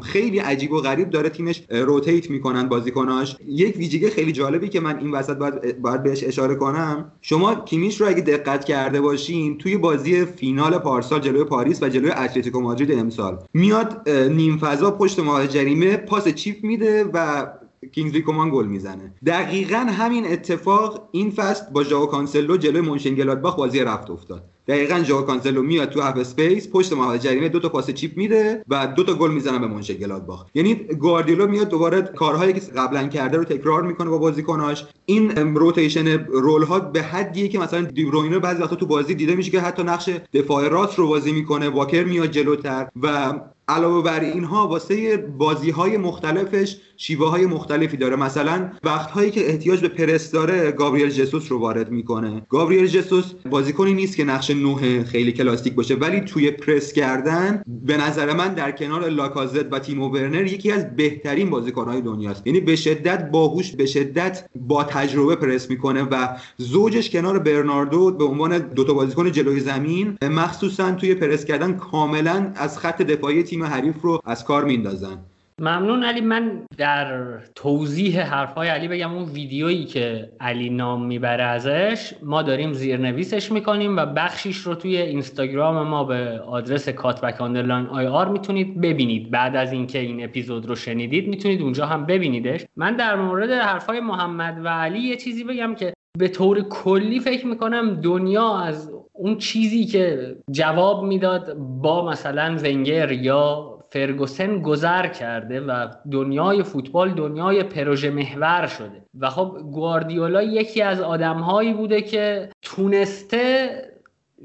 خیلی عجیب و غریب داره تیمش rotate می‌کنن بازیکناش. یک ویژگی خیلی جالبی که من این وسط باید, باید بهش اشاره کنم. شما کیمیش رو اگه دقت کرده باشین توی بازی فینال پارسال جلوی پاریس و جلوی اتلتیکو مادرید امسال. میاد نیم فضا پشت محوطه جریمه پاس chip میده و کینگزلی کومان گل می‌زنه. دقیقا همین اتفاق این فصل با ژائو کانسلو جلوی مونشنگلادباخ بازی رفت افتاد. دقیقا ژائو کانسلو میاد تو half space پشت محوطه جریمه دو تا پاس chip میده و دو تا گل می‌زنه به مونشنگلادباخ یعنی گواردیولا میاد دوباره کارهایی که قبلا کرده رو تکرار می‌کنه با بازیکناش. این rotation role ها به حدیه که مثلا دیبروینه بعضی وقتا تو بازی دیده میشه که حتی نقش دفاع راست رو بازی می‌کنه واکر میاد جلوتر و علاوه بر اینها واسه بازی های مختلفش شیوه های مختلفی داره. مثلا وقت هایی که احتیاج به پرس داره گابریل جسوس رو وارد می‌کنه. گابریل جسوس بازیکنی نیست که نقش نوه خیلی کلاسیک باشه ولی توی پرس کردن به نظر من در کنار لاکازت و تیمو ورنر یکی از بهترین بازیکنهای دنیاست. یعنی به شدت باهوش به شدت با تجربه پرس می‌کنه و زوجش کنار برناردو به عنوان دوتا بازیکن جلوی زمین مخصوصا توی پرس کردن کاملا از خط دفاعی تیم حریف رو از کار میندازن ممنون علی من در توضیح حرفهای علی بگم اون ویدیویی که علی نام می‌بره ازش ما داریم زیرنویسش می‌کنیم و بخشیش رو توی اینستاگرام ما به آدرس cutback underline IR می‌تونید ببینید. بعد از اینکه این اپیزود رو شنیدید می‌تونید اونجا هم ببینیدش. من در مورد حرفهای محمد و علی یه چیزی بگم که به طور کلی فکر می‌کنم دنیا از اون چیزی که جواب می‌داد با مثلا ونگر یا فرگوسن گذر کرده و دنیای فوتبال دنیای پروژه محور شده. و خب گواردیولا یکی از آدمهایی بوده که تونسته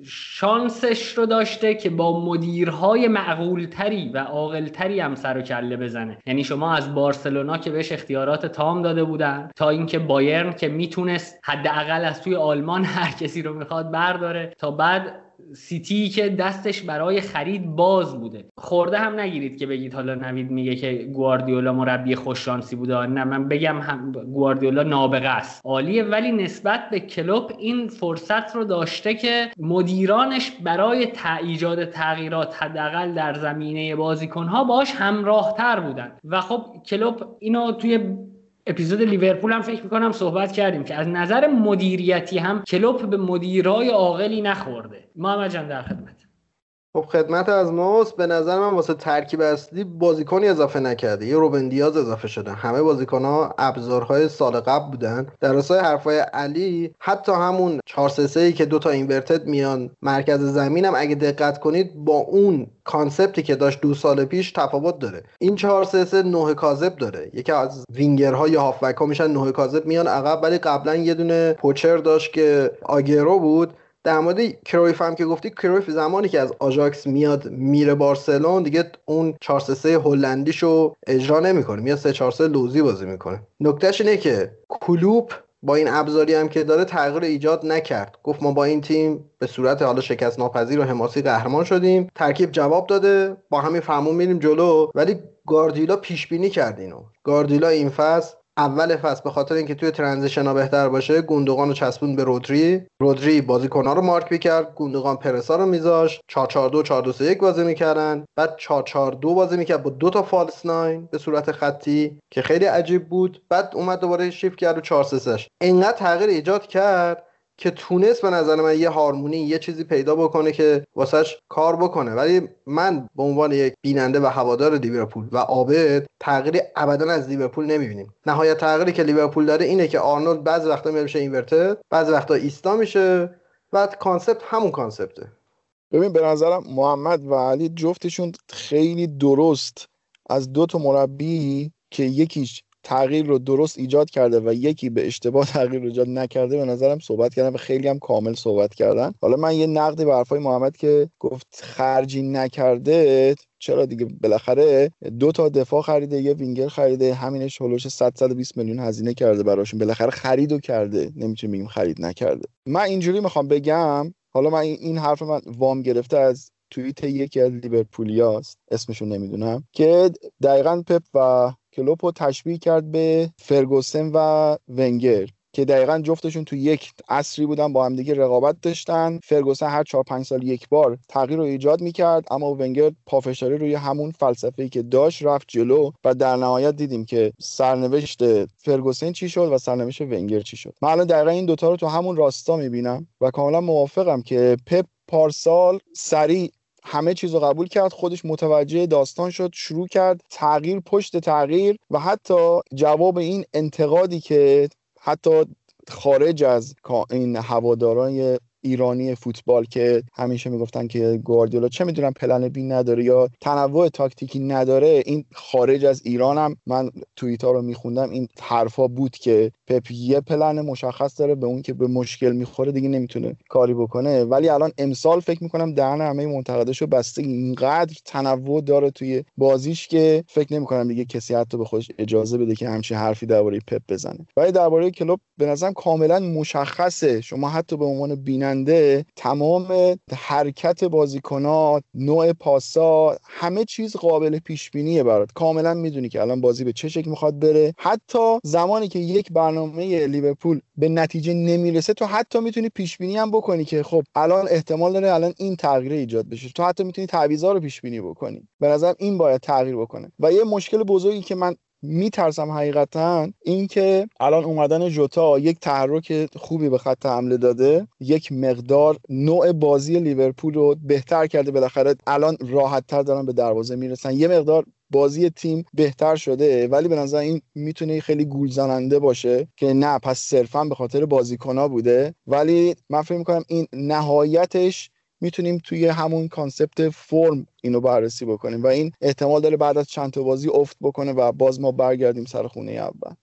شانسش رو داشته که با مدیرهای معقولتری و عاقلتری هم سر و کله بزنه. یعنی شما از بارسلونا که بهش اختیارات تام داده بودن تا اینکه بایرن که می‌تونست حداقل از توی آلمان *laughs* هر کسی رو می‌خواد برداره تا بعد سیتی که دستش برای خرید باز بوده. خورده هم نگیرید که بگید حالا نوید میگه که گواردیولا مربی خوششانسی بوده. نه من بگم هم گواردیولا نابغه است. عالیه ولی نسبت به کلوب این فرصت رو داشته که مدیرانش برای ایجاد تغییرات حداقل در زمینه بازیکنها باش همراه تر بودن. و خب کلوب اینو توی اپیزود لیورپول هم فکر می‌کنم صحبت کردیم که از نظر مدیریتی هم کلوب به مدیرای عاقلی نخورده. محمد جان در خدمت. خب خدمت از ماست. به نظر من واسه ترکیب اصلی بازیکنی اضافه نکرده. یه روبن دیاز اضافه شده. همه بازیکن ها ابزارهای سال قبل بودن. در راستای حرفای علی حتی همون 4 3 که دوتا inverted میان مرکز زمین هم اگه دقت کنید با اون concept ی که داشت دو سال پیش تفاوت داره. این 4 3 3 نه کاذب داره. یکی از وینگرها یا هافبک ها میشن نه کاذب میان عقب. ولی قبلا یه دونه poacher داشت که آگرو بود. در مورد کرویف هم که گفتی کرویف زمانی که از آژاکس میاد میره بارسلون دیگه اون 4 3 هلندیشو اجرا نمی‌کنه. میاد 3 4 3 لوزی بازی می‌کنه. نکتهش اینه که کلوب با این ابزاری هم که داره تغییر ایجاد نکرد. گفت ما با این تیم به صورت حالا شکست ناپذیر و حماسی قهرمان شدیم. ترکیب جواب داده با همین فرمون میریم جلو. ولی گاردیولا پیش بینی کرد اینو. گاردیولا این فصل اول فصل به خاطر اینکه توی transition ها بهتر باشه گوندوغان رو چسبون به رودری. رودری بازیکن ها رو مارک می‌کرد گوندوغان پرسا رو میذاشت. 4 4 2 4 2 3 1 بازی می‌کردن. بعد 4 4 2 بازی می‌کرد با دو تا false nine به صورت خطی که خیلی عجیب بود. بعد اومد دوباره شیفت کرد رو 4 3 3 انقدر تغییر ایجاد کرد که تونست به نظر من یه هارمونی یه چیزی پیدا بکنه که واسش کار بکنه. ولی من به عنوان یک بیننده و هوادار لیورپول و عابد تغییری ابدا از لیورپول نمی‌بینیم. نهایت تغییری که لیورپول داره اینه که آرنولد بعضی وقتا میشه inverted بعضی وقتا ایستا میشه و concept همون concept ه. ببین به نظرم محمد و علی جفتشون خیلی درست. از دو تا مربی که یکیش تغییر رو درست ایجاد کرده و یکی به اشتباه تغییر رو ایجاد نکرده به نظرم صحبت کردن و خیلی هم کامل صحبت کردن. حالا من یه نقدی به حرفای محمد که گفت خرجی نکرده چرا دیگه؟ بالاخره دو تا دفاع خریده یه وینگر خریده همینش هولوش 100 120 میلیون هزینه کرده براشون. بالاخره خریدو کرده نمی‌تونیم بگیم خرید نکرده. من اینجوری می‌خوام بگم حالا من این حرف من وام گرفته از توییت یکی از لیورپولیاست اسمشون نمی‌دونم که دقیقا پپ و کلوپ رو تشبیه کرد به فرگوسن و ونگر که دقیقا جفتشون تو یک عصری بودن با همدیگه رقابت داشتن. فرگوسن هر چهار پنج سال یک بار تغییر رو ایجاد می‌کرد اما ونگر پافشاری روی همون فلسفه که داشت رفت جلو و در نهایت دیدیم که سرنوشت فرگوسن چی شد و سرنوشت ونگر چی شد. من الان دقیقا این دوتا رو تو همون راستا می‌بینم و کاملا موافقم که پپ پارسال سریع همه چیز رو قبول کرد خودش متوجه داستان شد شروع کرد تغییر پشت تغییر و حتی جواب این انتقادی که حتی خارج از این هواداران ایرانی فوتبال که همیشه می‌گفتن که گواردیولا چه می‌دونم پلن بی نداره یا تنوع تاکتیکی نداره این خارج از ایرانم من توییتا رو میخوندم این حرفا بود که پپ یه پلن مشخص داره به اون که به مشکل می‌خوره دیگه نمی‌تونه کاری بکنه. ولی الان امسال فکر می‌کنم دهن همه منتقداشو بسته اینقدر تنوع داره توی بازیش که فکر نمی‌کنم دیگه کسی حتی به خودش اجازه بده که همچین حرفی درباره پپ بزنه. ولی درباره کلوب به نظرم کاملا مشخصه. شما حتی به عنوان بیننده تمام حرکت بازیکنات نوع پاسا همه چیز قابل پیش بینیه برات. کاملا می‌دونی که الان بازی به چه شکل می‌خواد بره. حتی زمانی که یک برنامه لیورپول به نتیجه نمی‌رسه تو حتی می‌تونی پیش بینی هم بکنی که خب الان احتمال داره الان این تغییر ایجاد بشه. تو حتی می‌تونی تعویضا رو پیش بینی بکنی. به نظر این باید تغییر بکنه. و یه مشکل بزرگی که من میترسم حقیقتا اینکه الان اومدن جوتا یک تحرک خوبی به خط حمله داده یک مقدار نوع بازی لیورپول رو بهتر کرده بالاخره الان راحت تر دارن به دروازه می‌رسن. یه مقدار بازی تیم بهتر شده ولی به نظر این می‌تونه خیلی گول زننده باشه که نه پس صرفا به خاطر بازیکنها بوده. ولی من فکر می‌کنم این نهایتش می‌تونیم توی همون concept فرم اینو بررسی بکنیم و این احتمال داره بعد از چند تا بازی افت بکنه و باز ما برگردیم سر خونه اول.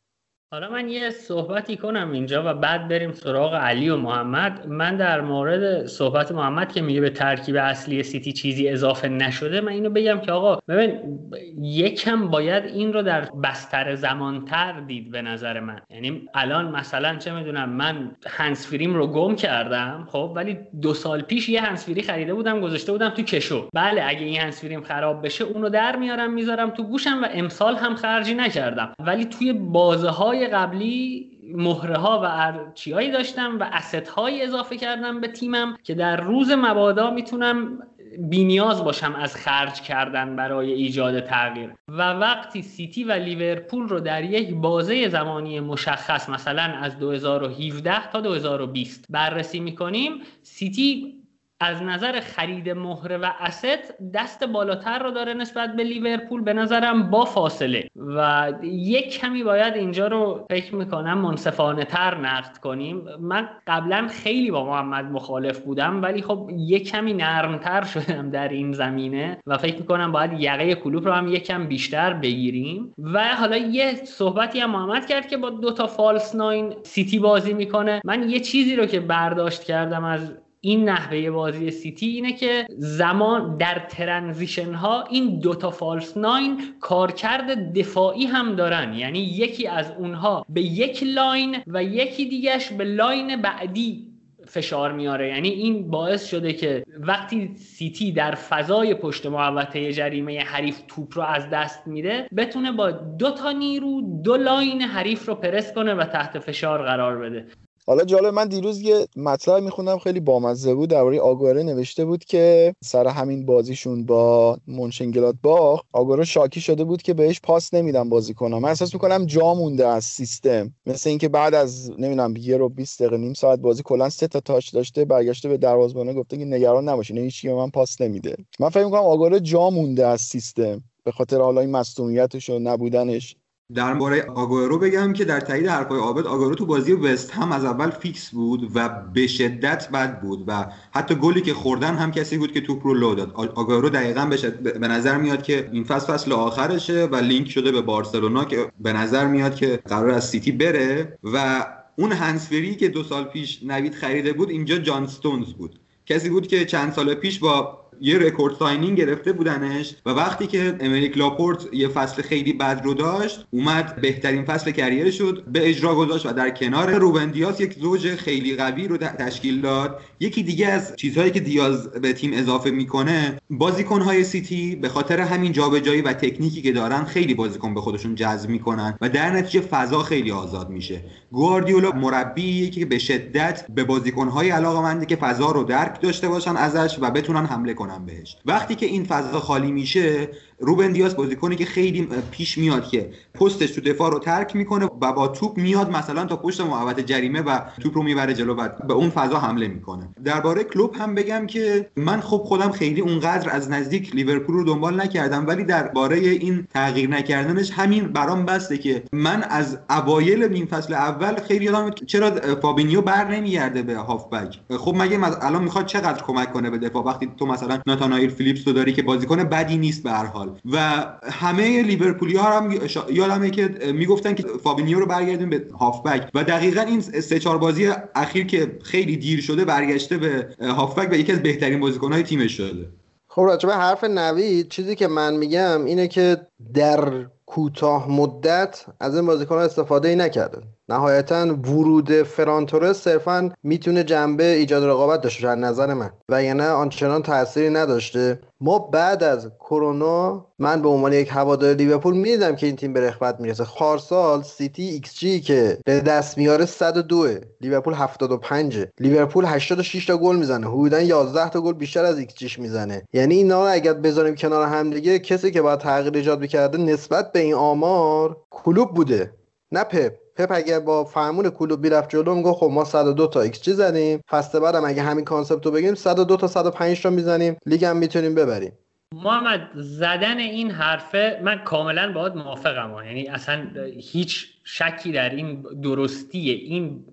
حالا من یه صحبتی کنم اینجا و بعد بریم سراغ علی و محمد. من در مورد صحبت محمد که میگه به ترکیب اصلی سیتی چیزی اضافه نشده من اینو بگم که آقا ببین یکم باید این رو در بستر زمانتر دید به نظر من. یعنی الان مثلا چه می‌دونم من هنسفریم رو گم کردم خب ولی دو سال پیش یه هنسفری خریده بودم گذاشته بودم تو کشو. بله اگه این هنسفریم خراب بشه اونو در میارم می‌ذارم تو گوشم و امسال هم خرجی نکردم. ولی توی بازه های قبلی مهره ها و چیایی داشتم و اسست های اضافه کردم به تیمم که در روز مبادا می‌تونم بینیاز باشم از خرج کردن برای ایجاد تغییر. و وقتی سیتی و لیورپول رو در یک بازه زمانی مشخص مثلا از 2017 تا 2020 بررسی می‌کنیم سیتی از نظر خرید مهره و است دست بالاتر رو داره نسبت به لیورپول به نظرم با فاصله. و یک کمی باید اینجا رو فکر می‌کنم منصفانه تر نقد کنیم. من قبلا خیلی با محمد مخالف بودم ولی خب یک کمی نرمتر شدم در این زمینه و فکر می‌کنم باید یقه کلوب رو هم یک کم بیشتر بگیریم. و حالا یه صحبتی هم محمد کرد که با دو تا false nine سیتی بازی می‌کنه. من یه چیزی رو که برداشت کردم از این نحوه بازی سیتی اینه که زمان در transition ها این دوتا false nine کارکرد دفاعی هم دارن. یعنی یکی از اونها به یک line و یکی دیگهش به line بعدی فشار میاره. یعنی این باعث شده که وقتی سیتی در فضای پشت محوطه جریمه حریف توپ رو از دست میده بتونه با دو تا نیرو دو line حریف رو پرس کنه و تحت فشار قرار بده. حالا جالب من دیروز یه مطلب میخوندم خیلی بامزه بود درباره آگوره نوشته بود که سر همین بازیشون با منشنگلات باخ آگوره شاکی شده بود که بهش پاس نمیدم بازی کنم من احساس می‌کنم جا مونده از سیستم. مثل اینکه بعد از نمی‌دونم یه رو 20 دقیقه نیم ساعت بازی کلا سه تا تاچ داشته برگشته به دروازه‌بان گفته که نگران نباشین هیچ به من پاس نمیده. من فکر می‌کنم آگوره جا مونده از سیستم به خاطر حالا این مصونیتش و نبودنش. در باره آگورو بگم که در تایید حرفای عابد آگورو تو بازی وست هم از اول فیکس بود و به شدت بد بود و حتی گلی که خوردن هم کسی بود که توپ رو لو داد. آگورو دقیقا به نظر میاد که این فصل فصل آخرشه و لینک شده به بارسلونا که به نظر میاد که قراره از سیتی بره و اون هنسفری که دو سال پیش نوید خریده بود اینجا جان ستونز بود. کسی بود که چند سال پیش با یه record signing گرفته بودنش و وقتی که امریک لاپورت یه فصل خیلی بد رو داشت اومد بهترین فصل career ش رو به اجرا گذاشت و در کنار روبن دیاز یک زوج خیلی قوی رو تشکیل داد. یکی دیگه از چیزهایی که دیاز به تیم اضافه می‌کنه بازیکنهای سیتی به خاطر همین جابجایی و تکنیکی که دارن خیلی بازیکن به خودشون جذب می‌کنن و در نتیجه فضا خیلی آزاد میشه. گواردیولا مربی که به شدت به بازیکنهای علاقمندی که فضا رو درک داشته باشن ازش و بتونن حمله کنن. بهش. وقتی که این فضا خالی میشه روبن دیاز بازیکنی که خیلی پیش میاد که پستش تو دفاع رو ترک می‌کنه و با توپ میاد مثلا تا پشت محوطه جریمه و توپ رو می‌بره جلو و به اون فضا حمله می‌کنه. درباره کلوب هم بگم که من خب خودم خیلی اونقدر از نزدیک لیورپول رو دنبال نکردم ولی درباره این تغییر نکردنش همین برام بسته که من از اوایل نیم فصل اول خیلی یادم چرا فابینیو بر نمیگرده به هافبک. خب مگه الان می‌خواد چقدر کمک کنه به دفاع؟ وقتی تو مثلا ناتانائیل فیلیپس رو داری که بازیکن بدی نیست به هر حال. و همه لیورپولی ها هم یادمه که می‌گفتن که فابینیو رو برگردیم به هافبک. و دقیقا این سه چهار بازی اخیر که خیلی دیر شده برگشته به هافبک و یکی از بهترین بازیکن‌های تیمش شده. خب راجبه حرف نوید چیزی که من میگم اینه که در کوتاه مدت از این بازیکن استفاده ای نکرده نهایتا ورود فران تورس صرفا می‌تونه جنبه ایجاد رقابت داشته از نظر من. و یعنی آنچنان تاثیری نداشته. ما بعد از کرونا من به عنوان یک هوادار لیورپول می‌دیدم که این تیم به رخوت می‌رسه. پارسال سیتی xG که به دست میاره 102 لیورپول 75 لیورپول 86 تا گل می‌زنه. حدودا 11 تا گل بیشتر از ایکس جیش می‌زنه. یعنی اینا رو اگر بذاریم کنار هم دیگه کسی که باید تغییر ایجاد می‌کرده نسبت به این آمار کلوب بوده. نه پپ. پپ اگه با فرمون کلوب می‌رفت جلو میگه خب ما 102 تا ایکس جی زدیم. فصل بعدم اگه همین concept رو بگیریم 102 تا 105 تا می‌زنیم. لیگ هم می‌تونیم ببریم. محمد زدن این حرفه من کاملا باهات موافقم. یعنی اصلا هیچ شکی در این درستی این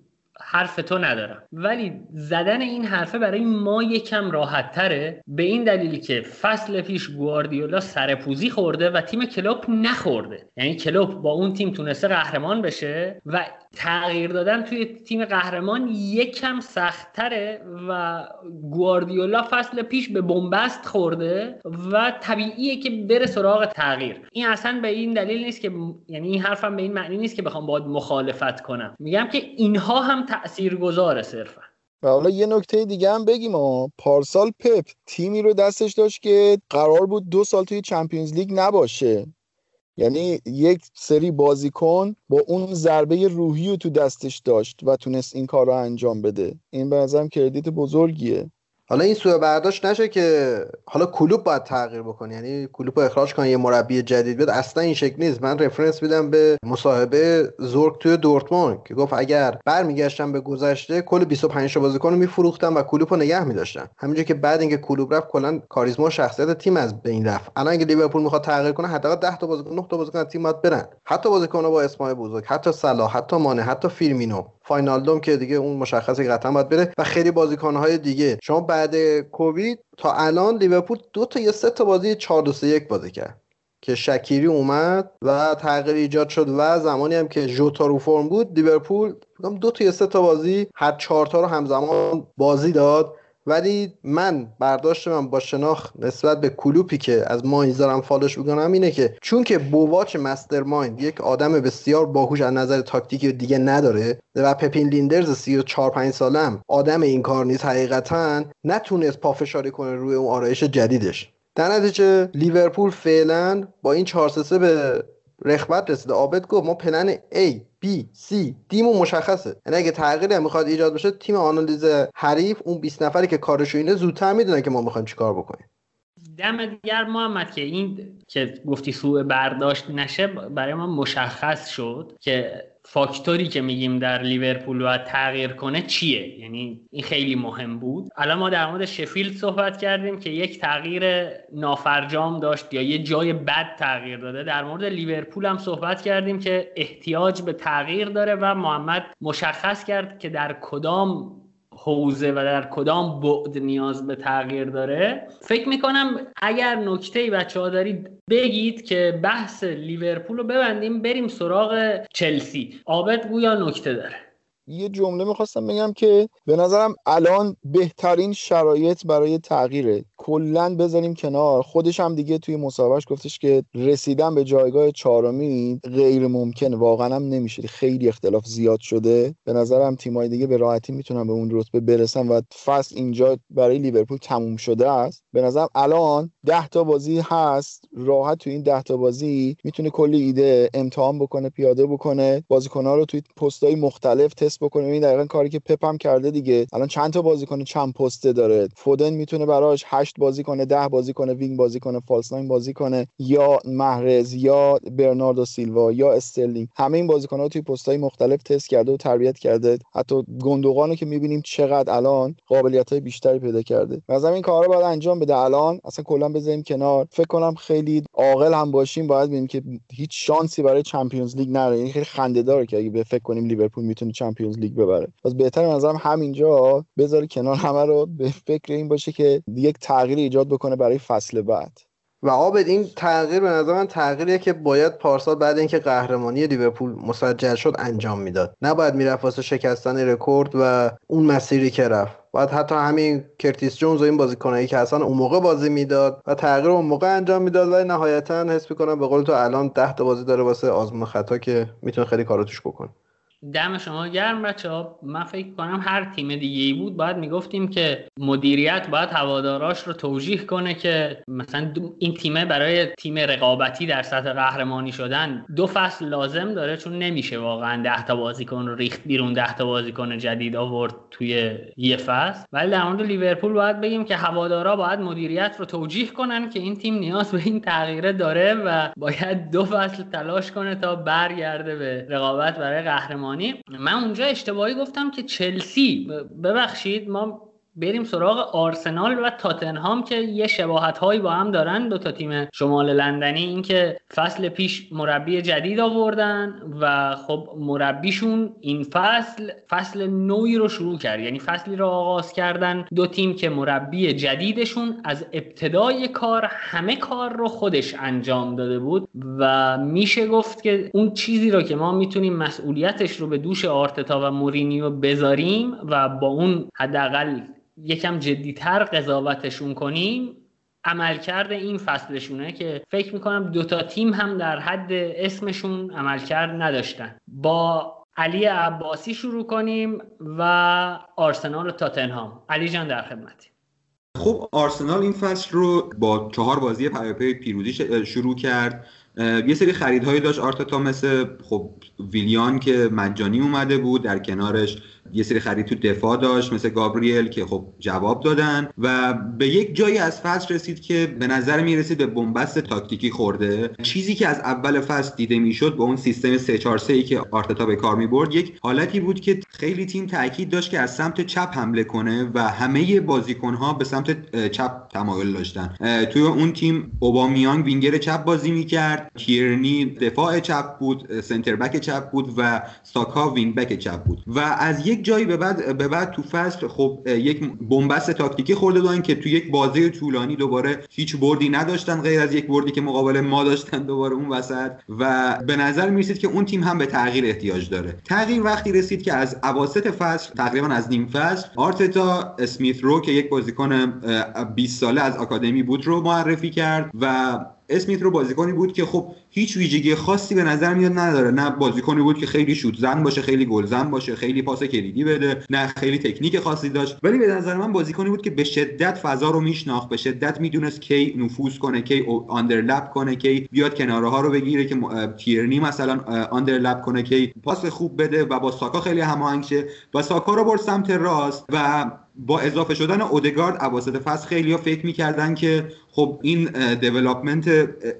حرف تو ندارم. ولی زدن این حرفه برای ما یکم راحت تره به این دلیلی که فصل پیش گواردیولا سرپوزی خورده و تیم کلوب نخورده. یعنی کلوب با اون تیم تونسته قهرمان بشه و تغییر دادن توی تیم قهرمان یکم سختتره و گواردیولا فصل پیش به بنبست خورده و طبیعیه که بره سراغ تغییر. این اصلا به این دلیل نیست که یعنی این حرفم به این معنی نیست که بخوام باید مخالفت کنم. میگم که اینها هم تأثیر گذاره صرفا. و حالا یه نکته دیگه هم بگیم پارسال پپ تیمی رو دستش داشت که قرار بود دو سال توی چمپیونز لیگ نباشه. یعنی یک سری بازیکن با اون ضربه روحی رو تو دستش داشت و تونست این کار رو انجام بده. این به نظرم credit بزرگیه. حالا این سوء برداشت نشه که حالا کلوب باید تغییر بکنه. یعنی کلوب رو اخراج کنه یه مربی جدید بیاد. اصلا این شکل نیست. من reference میدم به مصاحبه زورک توی دورتموند که گفت اگر برمیگشتم به گذشته کل 25 تا بازیکن رو میفروختم و کلوب رو نگه میداشتم. همینجوری که بعد اینکه کلوب رفت کلا کاریزما و شخصیت تیم از بین رفت. الان اگه لیورپول می‌خواد تغییر کنه حداقل 10 تا بازیکن 9 تا بازیکن از تیم باید برن. حتی بازیکن با اسمای بزرگ حتی صلاح حتی مانه حتی فیرمینو. فاینالدوم که دیگه اون مشخصه قطعا باید بره. و خیلی بازیکنهای دیگه. شما بعد کووید تا الان لیورپول دو تا یا سه تا بازی 4 2 3 1 بازی کرد که شکیری اومد و تغییر ایجاد شد و زمانی هم که ژوتا رو فرم بود لیورپول دو تا یا سه تا بازی هر چهار تا رو همزمان بازی داد. ولی من برداشت من با شناخت نسبت به کلوپی که از ماینز دارم follow ش می‌کنم اینه که چون که بوواچ mastermind یک آدم بسیار باهوش از نظر تاکتیکی دیگه نداره و پپین لیندرز 34 5 سالم آدم این کار نیست حقیقتا نتونست پافشاری کنه روی اون آرایش جدیدش. در نتیجه لیورپول فعلا با این 4 به رخبت رسیده عابد گفت ما پلن A B C دیمو مشخصه. یعنی اگه تغییری می‌خواد ایجاد بشه تیم آنالیز حریف اون 20 نفری که کارشو اینه زودتر می‌دونن که ما می‌خوایم چیکار بکنیم. دم دیگر محمد که این که گفتی سوء برداشت نشه برای ما مشخص شد که فاکتوری که میگیم در لیورپول باید تغییر کنه چیه؟ یعنی این خیلی مهم بود. الان ما در مورد شفیلد صحبت کردیم که یک تغییر نافرجام داشت یا یه جای بد تغییر داده. در مورد لیورپول هم صحبت کردیم که احتیاج به تغییر داره و محمد مشخص کرد که در کدام حوزه و در کدام بعد نیاز به تغییر داره فکر می‌کنم اگر نکته ای بچه ها دارید بگید که بحث لیورپول رو ببندیم بریم سراغ چلسی. آبد گویا نکته داره. یه جمله می‌خواستم بگم که به نظرم الان بهترین شرایط برای تغییره. کلا بذاریم کنار. خودش هم دیگه توی مصاحبهش گفتش که رسیدن به جایگاه چهارمی غیر ممکنه. واقعا هم نمیشه. خیلی اختلاف زیاد شده. به نظرم تیمای دیگه به راحتی می‌تونن به اون رتبه برسن و فصل اینجا برای لیورپول تموم شده است. به نظرم الان ده تا بازی هست. راحت توی این ده تا بازی می‌تونه کلی ایده امتحان بکنه پیاده بکنه. بازیکن‌ها رو توی پست‌های مختلف تست بکنه. این دقیقا کاری که پپ کرده دیگه. الان چند تا بازیکن چند پسته داره؟ فودن می‌تونه براش 8 بازی کنه 10 بازی کنه wing بازی کنه false nine بازی کنه یا محرز یا برناردو سیلوا یا استرلینگ. همه این بازیکن‌ها توی پست‌های مختلف تست کرده و تربیت کرده. حتی گوندوغانو که می‌بینیم چقدر الان قابلیت‌های بیشتری پیدا کرده. مثلا این کارا باید انجام بده. الان اصلا کلا بذاریم کنار. فکر کنم خیلی عاقل هم باشیم باید ببینیم که هیچ شانسی برای Champions League نداره این خیلی خنده که اگه به فکر کنیم لیورپول می‌تونه Champions League ببره. پس بهتر نظرم همینجا بذاره کنار همه رو. به فکر این باشه که یک تغییر ایجاد بکنه برای فصل بعد. و عابد این تغییر به نظر من تغییریه که باید پارسال بعد اینکه قهرمانی لیورپول مسجل شد انجام می‌داد. نباید می‌رفت واسه شکستن رکورد و اون مسیری که رفت. باید حتی همین کرتیس جونز و این بازیکنایی که اصلا اون موقع بازی می‌داد و تغییر اون موقع انجام می‌داد و نهایتا حس می‌کنم به قول تو الان 10 تا بازی داره واسه آزمون خطا که می‌تونه خیلی کارو توش بکنه. دم شما گرم بچه ها. من فکر کنم هر تیم دیگه ای بود باید می‌گفتیم که مدیریت باید هواداراش رو توجیه کنه که مثلا این تیمه برای تیم رقابتی در سطح قهرمانی شدن دو فصل لازم داره چون نمیشه واقعا ده تا بازیکن رو ریخت بیرون ده تا بازیکن جدید آورد توی یه فصل. ولی در مورد لیورپول باید بگیم که هوادارا باید مدیریت رو توجیه کنن که این تیم نیاز به این تغییره داره و باید دو فصل تلاش کنه تا برگرده به رقابت برای قهرمانی من اونجا اشتباهی گفتم که چلسی ببخشید ما بریم سراغ آرسنال و تاتنهام که یه شباهت هایی با هم دارن دو تا تیم شمال لندنی. اینکه فصل پیش مربی جدید آوردن و خب مربیشون این فصل فصل نوعی رو شروع کرد. یعنی فصلی رو آغاز کردن دو تیم که مربی جدیدشون. از ابتدای کار همه کار رو خودش انجام داده بود و میشه گفت که اون چیزی رو که ما می‌تونیم مسئولیتش رو به دوش آرتتا و مورینیو بذاریم و با اون حداقل یکم جدیتر قضاوتشون کنیم عملکرد این فصلشونه که فکر می‌کنم دوتا تیم هم در حد اسمشون عملکرد نداشتن. با علی عباسی شروع کنیم و آرسنال و تاتنهام. علی جان در خدمتی. خب آرسنال این فصل رو با چهار بازی پیاپی پیروزی شروع کرد. یه سری خریدهایی داشت. آرتتا مثل خب ویلیان که مجانی اومده بود در کنارش. یه سری خرید تو دفاع داشت مثل گابریل که خب جواب دادن و به یک جایی از فصل رسید که به نظر می رسید به بنبست تاکتیکی خورده. چیزی که از اول فصل دیده می‌شد با اون سیستم 3 4 3 که آرتتا به کار می برد یک حالتی بود که خیلی تیم تاکید داشت که از سمت چپ حمله کنه و همه بازیکن ها به سمت چپ تمایل داشتن. توی اون تیم اوبامیانگ وینگر چپ بازی می‌کرد بعد تیرنی دفاع چپ بود center back چپ بود و ساکا wing back چپ بود. و از یک جایی به بعد به بعد تو فصل خب یک بنبست تاکتیکی خورده بودن که تو یک بازی طولانی دوباره هیچ بردی نداشتن غیر از یک بردی که مقابل ما داشتن دوباره اون وسط. و به نظر می‌رسید که اون تیم هم به تغییر احتیاج داره. تغییر وقتی رسید که از اواسط فصل تقریبا از نیم فصل آرتتا اسمیت رو که یک بازیکن 20 ساله از آکادمی بود رو معرفی کرد و اسمیت رو بازیکنی بود که خب هیچ ویژگی خاصی به نظر میاد نداره. نه بازیکنی بود که خیلی شوت زن باشه خیلی گل زن باشه خیلی پاس کلیدی بده نه خیلی تکنیک خاصی داشت. ولی به نظر من بازیکنی بود که به شدت فضا رو میشناخت به شدت می‌دونست کی نفوذ کنه کی آندرلپ کنه کی بیاد کناره ها رو بگیره که تیرنی مثلا آندرلپ کنه کی پاس خوب بده و با ساکا خیلی هماهنگ شه. و ساکا رو برد سمت راست و با اضافه شدن اودگارد اواسط فصل خیلی ها فکر می‌کردن که خب این دیولپمنت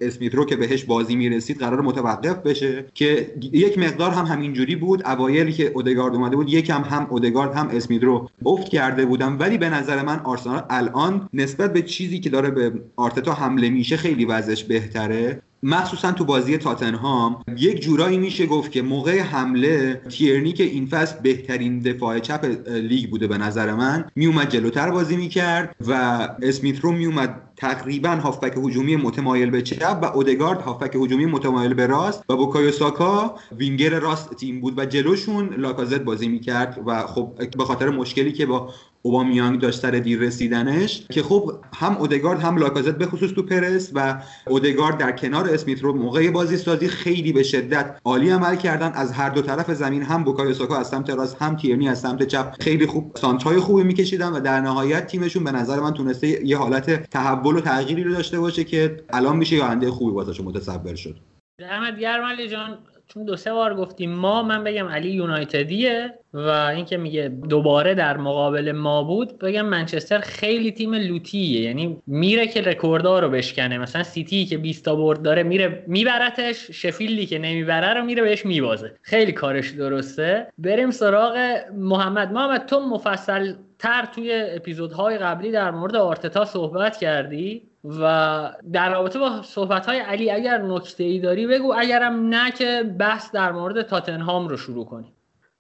اسمیت رو که بهش بازی می‌رسید قرار متوقف بشه که یک مقدار هم همینجوری بود. اوایلی که اودگارد اومده بود یکم هم اودگارد هم اسمیت رو افت کرده بودم ولی به نظر من آرسنال الان نسبت به چیزی که داره به آرتتا حمله میشه خیلی وضعش بهتره. مخصوصا تو بازی تاتنهام یک جورایی میشه گفت که موقع حمله تیرنی که این فصل بهترین دفاع چپ لیگ بوده به نظر من. میومد جلوتر بازی می‌کرد و اسمیت رو میومد تقریبا هافبک هجومی متمایل به چپ و اودگارد هافبک هجومی متمایل به راست و بوکایو ساکا وینگر راست تیم بود و جلوشون لاکازت بازی می‌کرد و خب به خاطر مشکلی که با اوبامیانگ داشت سر دیر رسیدنش که خب هم اودگارد هم لاکازت به خصوص تو پرس و اودگارد در کنار اسمیت رو موقع بازی سازی خیلی به شدت عالی عمل کردن. از هر دو طرف زمین هم بوکایو ساکا از سمت راست هم تیرنی از سمت چپ خیلی خوب سانترای خوبی میکشیدن و در نهایت تیمشون به نظر من تونسته یه حالت تحول و تغییری رو داشته باشه که الان میشه یه آینده خوبی واسه متصور شد. دمت گرم علی جان چون دو سه بار گفتی ما من بگم علی یونایتدیه و اینکه میگه دوباره در مقابل ما بود بگم منچستر خیلی تیم لوتیه. یعنی میره که رکوردها رو بشکنه. مثلا سیتی که 20 تا برد داره میره میبرتش. شفیلدی که نمی‌بره رو میره بهش میبازه. خیلی کارش درسته. بریم سراغ محمد. محمد تو مفصل تر توی اپیزودهای قبلی در مورد آرتتا صحبت کردی و در رابطه با صحبت های علی اگر نکته ای داری بگو اگرم نه که بحث در مورد تاتنهام رو شروع کنیم.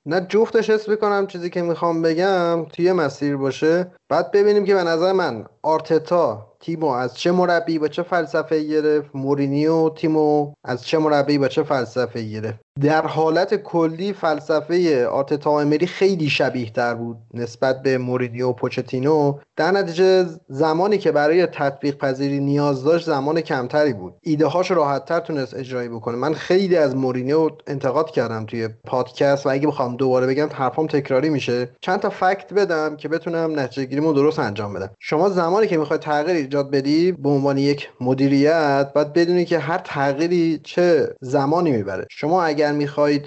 نه جفتش حس می‌کنم چیزی که می‌خوام بگم توی مسیر باشه. بعد ببینیم که به نظر من آرتتا تیمو از چه مربی با چه فلسفه گرفت مورینیو تیمو از چه مربی با چه فلسفه گرفت. در حالت کلی فلسفه آرتتا امری خیلی شبیه تر بود نسبت به مورینیو و پوچتینو. در نتیجه زمانی که برای تطبیق پذیری نیاز داشت زمان کمتری بود. ایده هاش راحت تر تونست اجرایی بکنه. من خیلی از مورینیو انتقاد کردم توی پادکست و اگه بخوام دوباره بگم حرفام تکراری میشه. چند تا fact بدم که بتونم نتیجه گیریمو درست انجام بدم. شما زمانی که می‌خوای تغییر ایجاد بدی به عنوان یک مدیریت باید بدونی که هر تغییری چه زمانی می‌بره. شما اگر می‌خواهید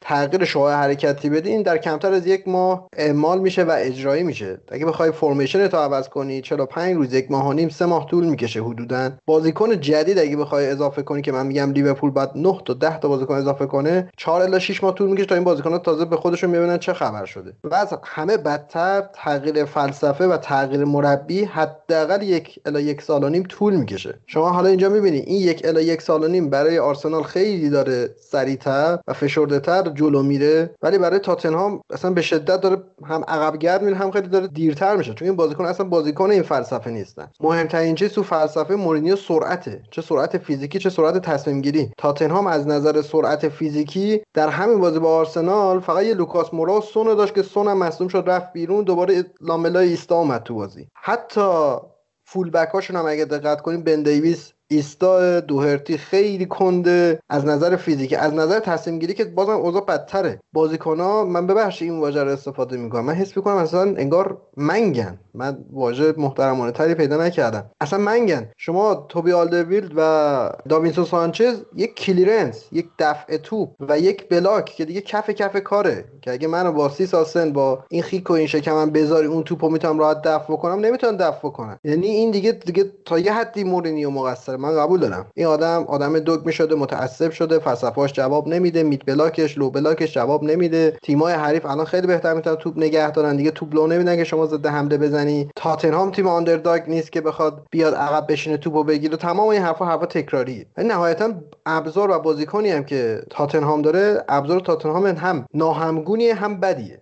تغییر شعاع حرکتی بدین در کمتر از یک ماه اعمال میشه و اجرایی میشه. اگه بخوای فرمیشن تو عوض کنی 45 روز یک ماه و نیم سه ماه طول می‌کشه حدودا. بازیکن جدید اگه بخوای اضافه کنی که من میگم لیورپول بعد 9 تا 10 تا بازیکن اضافه کنه 4 الی 6 ماه طول می‌کشه تا این بازیکن‌ها تازه به خودشون ببینن چه خبر شده. و از همه بدتر تغییر و تغییر مربی حداقل یک الی یک سال و نیم طول می‌کشه. شما حالا اینجا می‌بینی این یک الی یک سال و نیم برای آرسنال خیلی داره سریعتر و فشرده تر جلو میره ولی برای تاتنهام اصلا به شدت داره هم عقب گرد میره هم خیلی داره دیرتر میشه. چون این بازیکن اصلا بازیکن این فلسفه نیستن. مهمترین چیز تو فلسفه مورینیو سرعته. چه سرعت فیزیکی چه سرعت تصمیم گیری تاتنهام از نظر سرعت فیزیکی در همین بازی با آرسنال فقط یه لوکاس مورا سون داشت که سون هم مصدوم شد رفت بیرون دوباره لاملا ایستا اومد تو بازی. حتی full back هاشون هم اگه دقت کنیم بن دیویس ایستا دوهرتی خیلی کنده از نظر فیزیکی. از نظر تصمیم گیری که بازم اوضاع بدتره. بازیکن ها من ببخش این واژه رو استفاده می‌کنم. من حس می‌کنم مثلا انگار منگن. من واژه محترمانه تری پیدا نکردم. اصلا منگن. شما توبی آلدویلد و داوینسون سانچز یک clearance یک دفع توپ و یک block که دیگه کف کف کاره. که اگه منو با سی سال سن با این خیک و این شکمم بذاری اون توپو می‌تونم راحت دفع بکنم نمی‌تونم دفع بکنم. یعنی این دیگه دیگه تا یه حدی مورینیو مقصر من قبول دارم. این آدم آدم دگمه شده متعصب شده فلسفه‌اش جواب نمیده mid block ش low block ش جواب نمیده. تیمای حریف الان خیلی بهتر می‌تونن توپ نگه دارن. دیگه توپ لو نمیدن که شما ضد حمله بزنی. تاتنهام تیم underdog نیست که بخواد بیاد عقب بشینه توپو بگیره. تمام این حرفا حرفا تکراریه. نهایتا ابزار و بازیکنی هم که تاتنهام داره ابزار تاتنهام هم ناهمگونیه هم بدیه.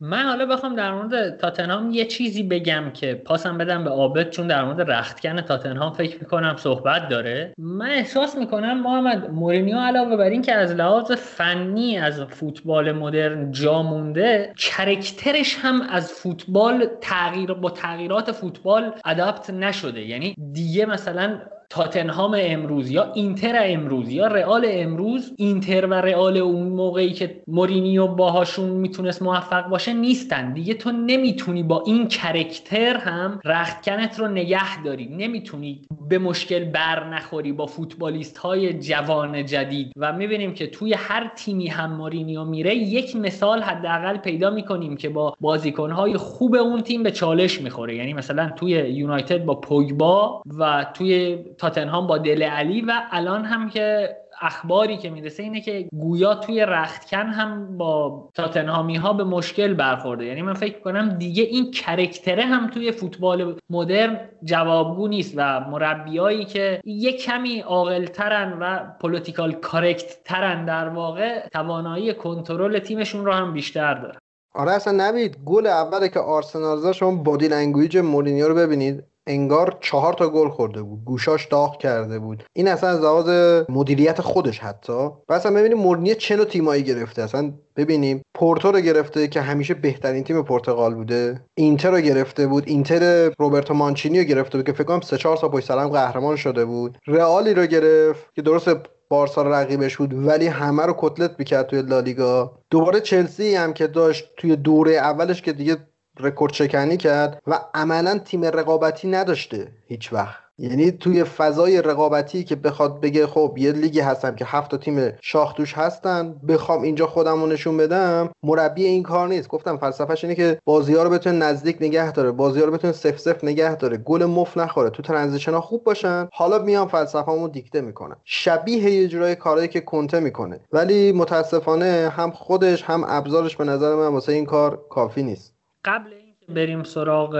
من حالا بخوام در مورد تاتنهام یه چیزی بگم که پاسم بدم به آبد چون در مورد رختکن تاتنهام فکر می‌کنم صحبت داره. من احساس می‌کنم محمد مورینیو علاوه بر این که از لحاظ فنی از فوتبال مدرن جا مونده کرکترش هم از فوتبال تغییر با تغییرات فوتبال اداپت نشده. یعنی دیگه مثلا تاتنهام امروز یا اینتر امروز یا رئال امروز اینتر و رئال اون موقعی که مورینیو باهاشون می‌تونست موفق باشه نیستن. دیگه تو نمی‌تونی با این character هم رختکنت رو نگه داری. نمی‌تونی به مشکل بر نخوری با فوتبالیست های جوان جدید. و می‌بینیم که توی هر تیمی هم مورینیو میره یک مثال حداقل پیدا می‌کنیم که با بازیکنهای خوب اون تیم به چالش می‌خوره. یعنی مثلا توی یونایتد با پوگبا و توی تاتنهام با دل علی و الان هم که اخباری که می‌رسه اینه که گویا توی رختکن هم با تاتنهامی ها به مشکل برخورده. یعنی من فکر کنم دیگه این character ه هم توی فوتبال مدرن جوابگو نیست و مربیایی که یه کمی عاقلترن و political correct ترن در واقع توانایی کنترل تیمشون رو هم بیشتر داره آره اصلا ببینید. گل اوله که آرسنال زد شما body language مورینیو رو ببینید. انگار چهار تا گل خورده بود. گوشاش داغ کرده بود. این اصلا از لحاظ مدیریت خودش حتی. و اصلا ببینیم مورینیو چه نوع تیمایی گرفته. اصلا ببینیم پورتو رو گرفته که همیشه بهترین تیم پرتغال بوده. اینتر رو گرفته بود. اینتر روبرتو مانچینی رو گرفته بود که فکر کنم سه چهار سال پشت سرم قهرمان شده بود. رئالی رو گرفت که درست بارسا رقیبش بود. ولی همه رو کتلت می‌کرد توی لالیگا. دوباره چلسی هم که داشت توی دوره اولش که دیگه رکورد شکنی کرد و عملا تیم رقابتی نداشته هیچ وقت. یعنی توی فضای رقابتی که بخواد بگه خب یه لیگی هستم که هفت تا تیم شاخ توش هستن بخوام اینجا خودم رو نشون بدم مربی این کار نیست. گفتم فلسفهش اینه که بازی ها رو بتونه نزدیک نگه داره بازی ها رو بتونه safe safe نگه داره. گل مفت نخوره. تو transition ها خوب باشن. حالا میام فلسفه‌مو دیکته می‌کنم. شبیه یه جورای کارهایی که کنته می‌کنه. ولی متاسفانه هم خودش هم ابزارش به نظر من واسه این کار کافی نیست. قبل اینکه بریم سراغ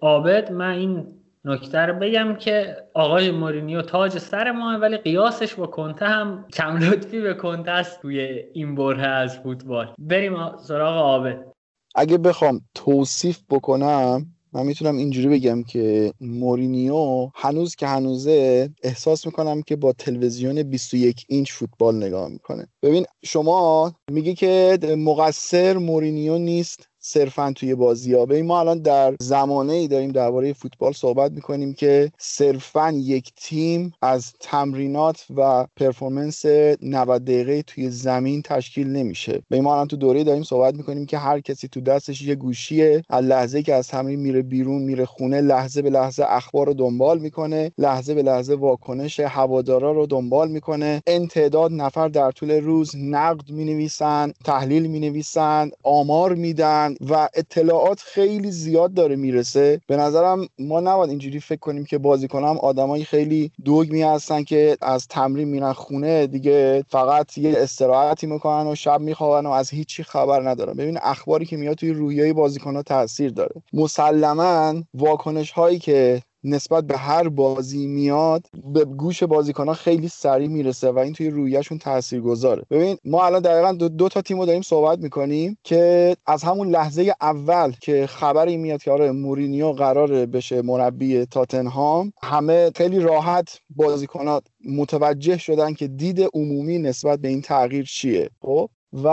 عابد من این نکته رو بگم که آقای مورینیو تاج سر ما ولی قیاسش با کنته هم کم لطفی به کنته است توی این برهه از فوتبال. بریم سراغ عابد. اگه بخوام توصیف بکنم من می‌تونم اینجوری بگم که مورینیو هنوز که هنوزه احساس می‌کنم که با تلویزیون 21 اینچ فوتبال نگاه می‌کنه. ببین شما میگی که مقصر مورینیو نیست. صرفا توی بازی ها ما الان در زمانه ای داریم درباره فوتبال صحبت می‌کنیم که صرفا یک تیم از تمرینات و performance 90 دقیقه توی زمین تشکیل نمیشه. به ما الان تو دوره داریم صحبت می‌کنیم که هر کسی تو دستش یه گوشیه از لحظه که از تمرین میره بیرون میره خونه لحظه به لحظه اخبار رو دنبال می‌کنه لحظه به لحظه واکنش هوادارا رو دنبال می‌کنه. انتعداد نفر در طول روز نقد می‌نویسن تحلیل می‌نویسن آمار میدن. و اطلاعات خیلی زیاد داره می‌رسه. به نظرم ما نباید اینجوری فکر کنیم که بازیکنام آدمایی خیلی دوگمی هستن که از تمرین میرن خونه. دیگه فقط یه استراحتی می‌کنن و شب میخوابن و از هیچی خبر ندارن. ببین اخباری که میاد توی رویه بازیکنها تاثیر داره. مسلما واکنش هایی که نسبت به هر بازی میاد به گوش بازیکنها خیلی سریع می‌رسه و این توی رویشون گذاره ببین ما الان دقیقا دو, دو تا تیمو داریم صحبت می‌کنیم که از همون لحظه اول که خبری میاد که آره مورینیو قراره بشه مربی تاتنهام همه خیلی راحت بازیکنات متوجه شدن که دید عمومی نسبت به این تغییر چیه. خب؟ و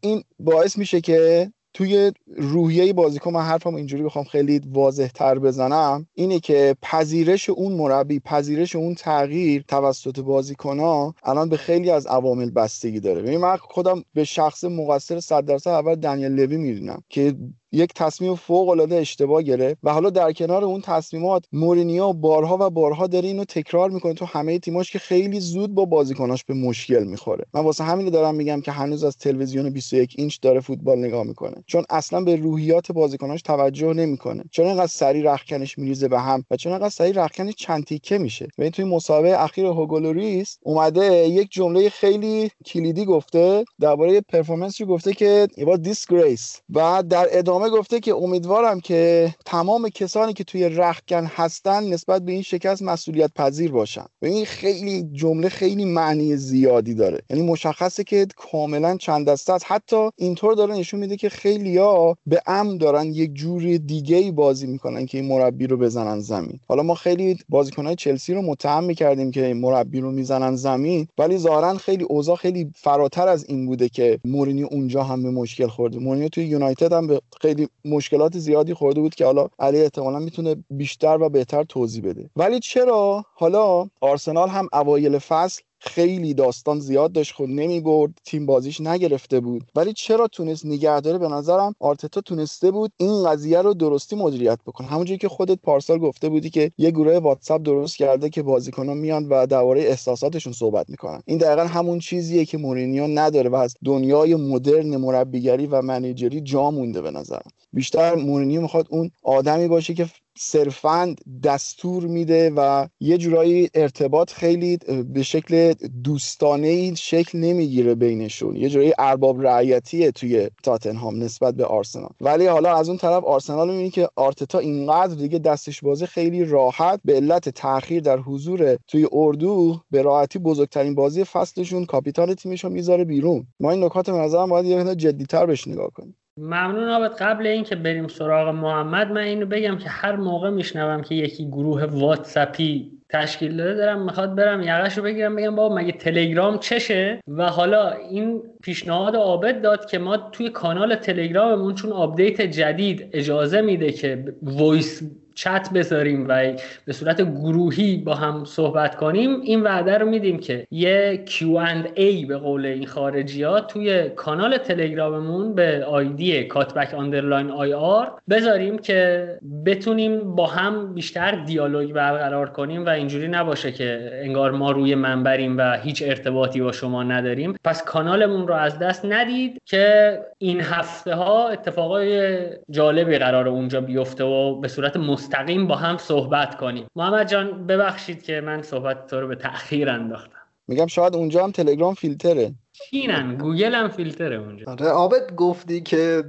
این باعث میشه که توی روحیه بازیکن من حرفم اینجوری بخوام خیلی واضح تر بزنم اینه که پذیرش اون مربی پذیرش اون تغییر توسط بازیکن الان به خیلی از عوامل بستگی داره. ببین من خودم به شخص مقصر 100 درصد اول دنیل لوی می‌دونم که یک تصمیم فوق العاده اشتباه گرفت و حالا در کنار اون تصمیمات مورینیو بارها و بارها داره اینو تکرار می‌کنه تو همه تیماش که خیلی زود با بازیکناش به مشکل می‌خوره. من واسه همین دارم میگم که هنوز از تلویزیون 21 اینچ داره فوتبال نگاه می‌کنه. چون اصلا به روحیات بازیکناش توجه نمی‌کنه. چون اینقدر سریع رختکنش میریزه به هم و چون اینقدر سریع رختکنش چند تیکه میشه. و توی مسابقه اخیر هوگو لوریس اومده یک جمله خیلی کلیدی گفته درباره performance گفته که it was a disgrace و در ادامه گفته که امیدوارم که تمام کسانی که توی رختکن هستن نسبت به این شکست مسئولیت پذیر باشن. و این خیلی جمله خیلی معنی زیادی داره. یعنی مشخصه که کاملا چند دسته است. حتی اینطور داره نشون میده که خیلیا به ام دارن یک جور دیگه ای بازی می‌کنن که این مربی رو بزنن زمین. حالا ما خیلی بازیکنهای چلسی رو متهم می‌کردیم که مربی رو می‌زنن زمین ولی ظاهرا خیلی اوضاع خیلی فراتر از این بوده که مورینیو اونجا هم به مشکل خورده. مورینیو توی یونایتد هم به خیلی مشکلات زیادی خورده بود که حالا علی احتمالا می‌تونه بیشتر و بهتر توضیح بده. ولی چرا؟ حالا آرسنال هم اوایل فصل خیلی داستان زیاد داشت خود نمی برد تیم بازیش نگرفته بود. ولی چرا تونست نگه داره؟ به نظرم آرتتا تونسته بود این قضیه رو درستی مدیریت بکنه. همونجوری که خودت پارسال گفته بودی که یه گروه واتساپ درست کرده که بازیکنان میان و درباره احساساتشون صحبت می‌کنن. این دقیقا همون چیزیه که مورینیو نداره و از دنیای مدرن مربیگری و منیجری جا مونده به نظرم. بیشتر مورینیو می‌خواد اون آدمی باشه که صرفا دستور میده و یه جورایی ارتباط خیلی به شکل دوستانه شکل نمی‌گیره بینشون. یه جورایی ارباب رعیتیه توی تاتنهام نسبت به آرسنال. ولی حالا از اون طرف آرسنال می‌بینی که آرتتا اینقدر دیگه دستش بازی خیلی راحت به علت تاخیر در حضور توی اردو به راحتی بزرگترین بازی فصلشون کاپیتان تیمشون می‌ذاره بیرون. ما این نکات به نظرم باید یه جدیتر بهش نگاه کنیم. ممنون عابد قبل اینکه بریم سراغ محمد من اینو بگم که هر موقع میشنوم که یکی گروه واتساپی تشکیل داده دارم می‌خواد برم یقش رو بگیرم بگم بابا مگه تلگرام چشه؟ و حالا این پیشنهاد عابد داد که ما توی کانال تلگراممون چون آپدیت جدید اجازه میده که voice chat بذاریم و به صورت گروهی با هم صحبت کنیم این وعده رو میدیم که یه Q&A به قول این خارجی ها توی کانال تلگراممون به آیدی کاتبک underline آی آر بذاریم که بتونیم با هم بیشتر دیالوگ برقرار کنیم و اینجوری نباشه که انگار ما روی منبریم و هیچ ارتباطی با شما نداریم. پس کانالمون رو از دست ندید که این هفته ها اتفاقای جالبی قرار اونجا بیفته و به صورت مستقیم با هم صحبت کنیم. محمد جان ببخشید که من صحبت تو رو به تأخیر انداختم. میگم شاید اونجا هم تلگرام فیلتره. چینن گوگل هم فیلتره اونجا. آره آبت گفتی که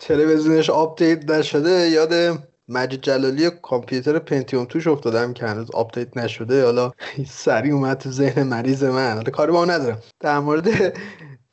تلویزیونش آپدیت نشده یاد مجید جلالی کامپیوتر پنتیوم توش افتادم که هنوز آپدیت نشده. حالا سریع اومد تو ذهن مریض من. کاری با ندارم. در مورد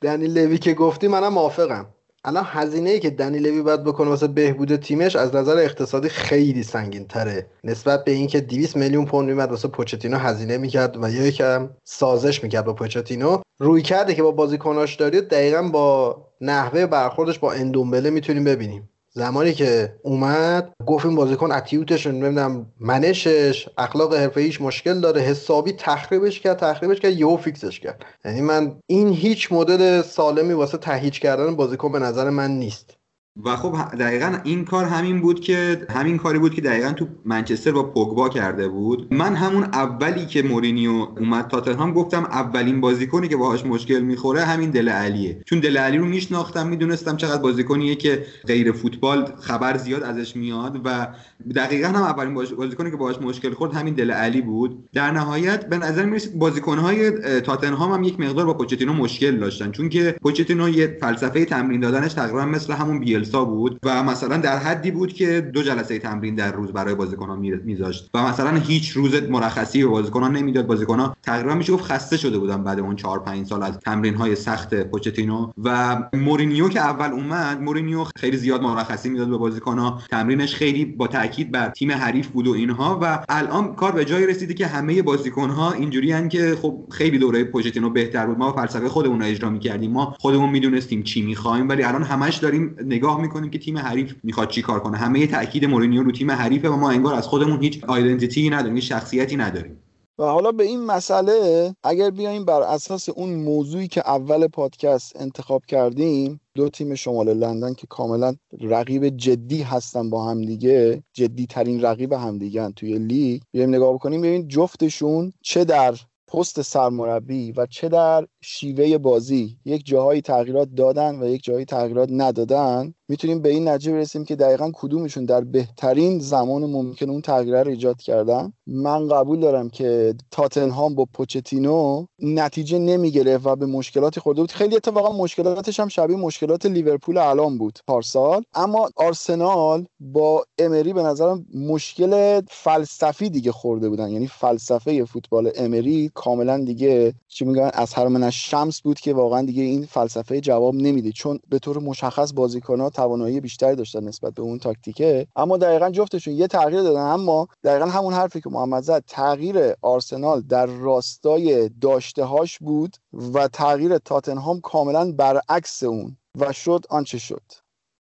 دنی لوی که گفتی منم موافقم. الان هزینه ای که دنی لوی باید بکنه واسه بهبود تیمش از نظر اقتصادی خیلی سنگین تره نسبت به اینکه 200 میلیون پوند میومد واسه پوچتینو هزینه می‌کرد و یا یکم سازش می‌کرد با پوچتینو. رویکردی که با بازیکناش داره دقیقا با نحوه برخوردش با اندومبله می‌تونیم ببینیم. زمانی که اومد گفت این بازیکن اتیوتش نمی‌دونم منشش اخلاق حرفه مشکل داره حسابی تخریبش کرد تخریبش کرد یهو فیکسش کرد. یعنی من این هیچ مدل سالمی واسه تهیج کردن بازیکن به نظر من نیست. و خب دقیقا این کار همین بود که همین کاری بود که دقیقا تو منچستر با پوگبا کرده بود. من همون اولی که مورینیو اومد تاتنهام گفتم اولین بازیکنی که باهاش مشکل می‌خوره همین دل علیه. چون دل علی رو میشناختم می‌دونستم چقدر بازیکنیه که غیر فوتبال خبر زیاد ازش میاد و دقیقا هم اولین بازیکنی که باهاش مشکل خورد همین دل علی بود. در نهایت به نظر می‌رسید بازیکنهای تاتنهام هم یک مقدار با پوچتینو مشکل داشتن. چون که پوچتینو یه فلسفه تمرین دادنش تقریبا مثل همون بیل بود و مثلا در حدی بود که دو جلسه تمرین در روز برای بازیکنان میذاشت و مثلا هیچ روز مرخصی به بازیکنان نمی‌داد. بازیکنان تقریبا میشه گفت خسته شده بودن بعد اون 4 5 سال از تمرین های سخت پوچتینو و مورینیو که اول اومد مورینیو خیلی زیاد مرخصی می‌داد به بازیکنان. تمرینش خیلی با تاکید بر تیم حریف بود و اینها و الان کار به جایی رسیده که همه بازیکنها اینجوری که خب خیلی دوره پوچتینو بهتر بود. ما فلسفه خودمون رو اجرا می‌کردیم. ما خودمون می‌دونستیم چی می‌خوایم ولی الان همش داریم نگاه نگاه می‌کنیم که تیم حریف می‌خواد چی کار کنه. همه تاکید مورینیو رو تیم حریفه و ما انگار از خودمون هیچ آیدنتیتی نداریم هیچ شخصیتی نداریم. و حالا به این مسئله اگر بیایم بر اساس اون موضوعی که اول پادکست انتخاب کردیم دو تیم شمال لندن که کاملا رقیب جدی هستن با همدیگه جدی ترین رقیب همدیگه توی لیگ بیایم نگاه بکنیم ببین جفتشون چه در پست سرمربی و چه در شیوه بازی. یک جاهایی تغییرات دادن و یک جاهایی تغییرات ندادن. می‌تونیم به این نتیجه برسیم که دقیقا کدومشون در بهترین زمان ممکن اون تغییر رو ایجاد کردن. من قبول دارم که تاتنهام با پوچتینو نتیجه نمی‌گرفت و به مشکلاتی خورده بود. خیلی اتفاقا مشکلاتش هم شبیه مشکلات لیورپول الان بود پارسال. اما آرسنال با امری به نظرم مشکل فلسفی دیگه خورده بودن. یعنی فلسفه فوتبال امری کاملا دیگه چی میگن از هر من شمس بود که واقعا دیگه این فلسفه جواب نمیده چون به طور مشخص بازیکنات توانایی بیشتری داشتن نسبت به اون تاکتیکه. اما دقیقا جفتشون یه تغییر دادن. اما دقیقا همون حرفی که محمد زد تغییر آرسنال در راستای داشته هاش بود و تغییر تاتنهام کاملا برعکس اون و شد آنچه شد.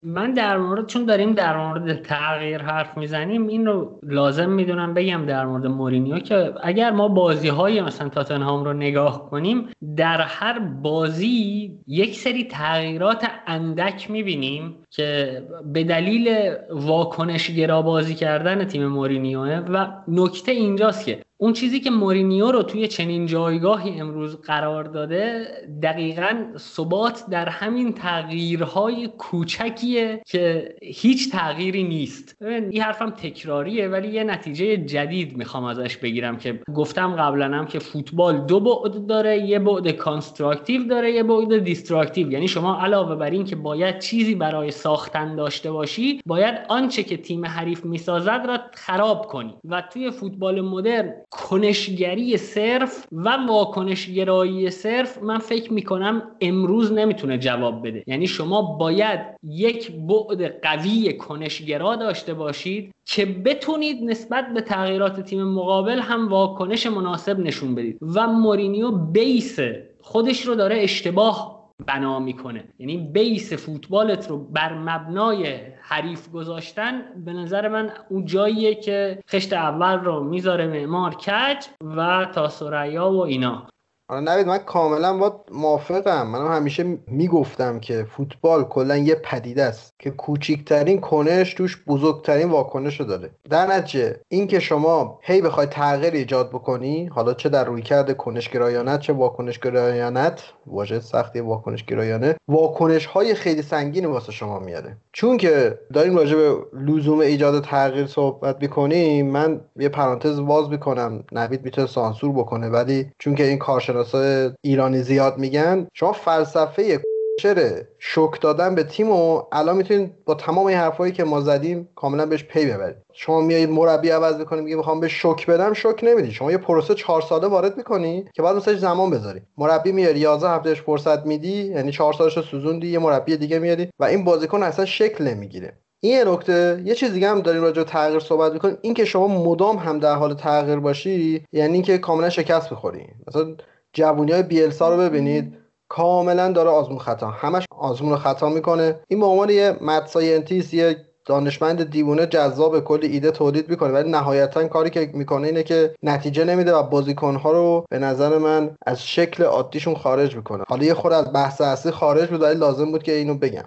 من در مورد چون داریم در مورد تغییر حرف می‌زنیم این رو لازم می‌دونم بگم در مورد مورینیو که اگر ما بازی های مثلا تاتنهام رو نگاه کنیم در هر بازی یک سری تغییرات اندک می‌بینیم. که به دلیل واکنش گرا بازی کردن تیم مورینیوه و نکته اینجاست که اون چیزی که مورینیو رو توی چنین جایگاهی امروز قرار داده دقیقا ثبات در همین تغییرهای کوچکیه که هیچ تغییری نیست. این حرفم تکراریه ولی یه نتیجه جدید می‌خوام ازش بگیرم که گفتم قبلا هم که فوتبال دو بعد داره یه بعد constructive داره یه بعد destructive یعنی شما علاوه بر این که باید چیزی برای ساختن داشته باشی باید آنچه که تیم حریف می‌سازد را خراب کنی. و توی فوتبال مدرن کنشگری صرف و واکنشگرایی صرف من فکر می‌کنم امروز نمی‌تونه جواب بده. یعنی شما باید یک بعد قوی کنشگرا داشته باشید که بتونید نسبت به تغییرات تیم مقابل هم واکنش مناسب نشون بدید. و مورینیو بیس خودش رو داره اشتباه بنا می‌کنه. یعنی بیس فوتبالت رو بر مبنای حریف گذاشتن به نظر من اون جاییه که خشت اول رو می‌ذاره معمار کج و تا سریا و اینا. آره نوید من کاملا با موافقم. من همیشه می‌گفتم که فوتبال کلا یه پدیده است که کوچیکترین کنش توش بزرگترین واکنش رو داره. در نتیجه این که شما هی بخوای تغییر ایجاد بکنی حالا چه در روی کرده کنش گرایانت چه واکنش گرایانت واژه سختی واکنش گرایانه واکنش های خیلی سنگینی واسه شما میاره. چون که داریم راجع به لزوم ایجاد تغییر صحبت می‌کنیم من یه پرانتز باز می‌کنم. نوید می‌تونه سانسور بکنه ولی چون که این کارشناسای ایرانی زیاد میگن شما فلسفه چره شک دادن به تیم و الان می‌تونید با تمام این حرفایی که ما زدیم کاملا بهش پی ببرید. شما میایید مربی عوض می‌کنی میگه می‌خوام به شک بدم شک نمیدی. شما یه پروسه چهار ساله وارد می‌کنی که بعد مثلا زمان بذاری. مربی میاری 11 هفتهش فرصت میدی یعنی 4 سالش سوزوندی یه مربی دیگه میاری و این بازیکن اصلا شکل نمی‌گیره. این نکته. یه چیز دیگه هم داریم راجع به تغییر صحبت می‌کنیم. این که شما مدام هم در حال تغییر باشی یعنی اینکه کاملا شکست بخوری. مثلا دیوونگی های بیلسا رو ببینید. کاملا داره آزمون خطا. همش آزمون رو خطا می‌کنه. این به عنوان یه mad scientist یه دانشمند دیوونه جذاب کلی ایده تولید می‌کنه. ولی نهایتا کاری که می‌کنه اینه که نتیجه نمیده و بازیکنها رو به نظر من از شکل عادیشون خارج می‌کنه. حالا یه خورده از بحث اصلی خارج بود ولی لازم بود که اینو بگم.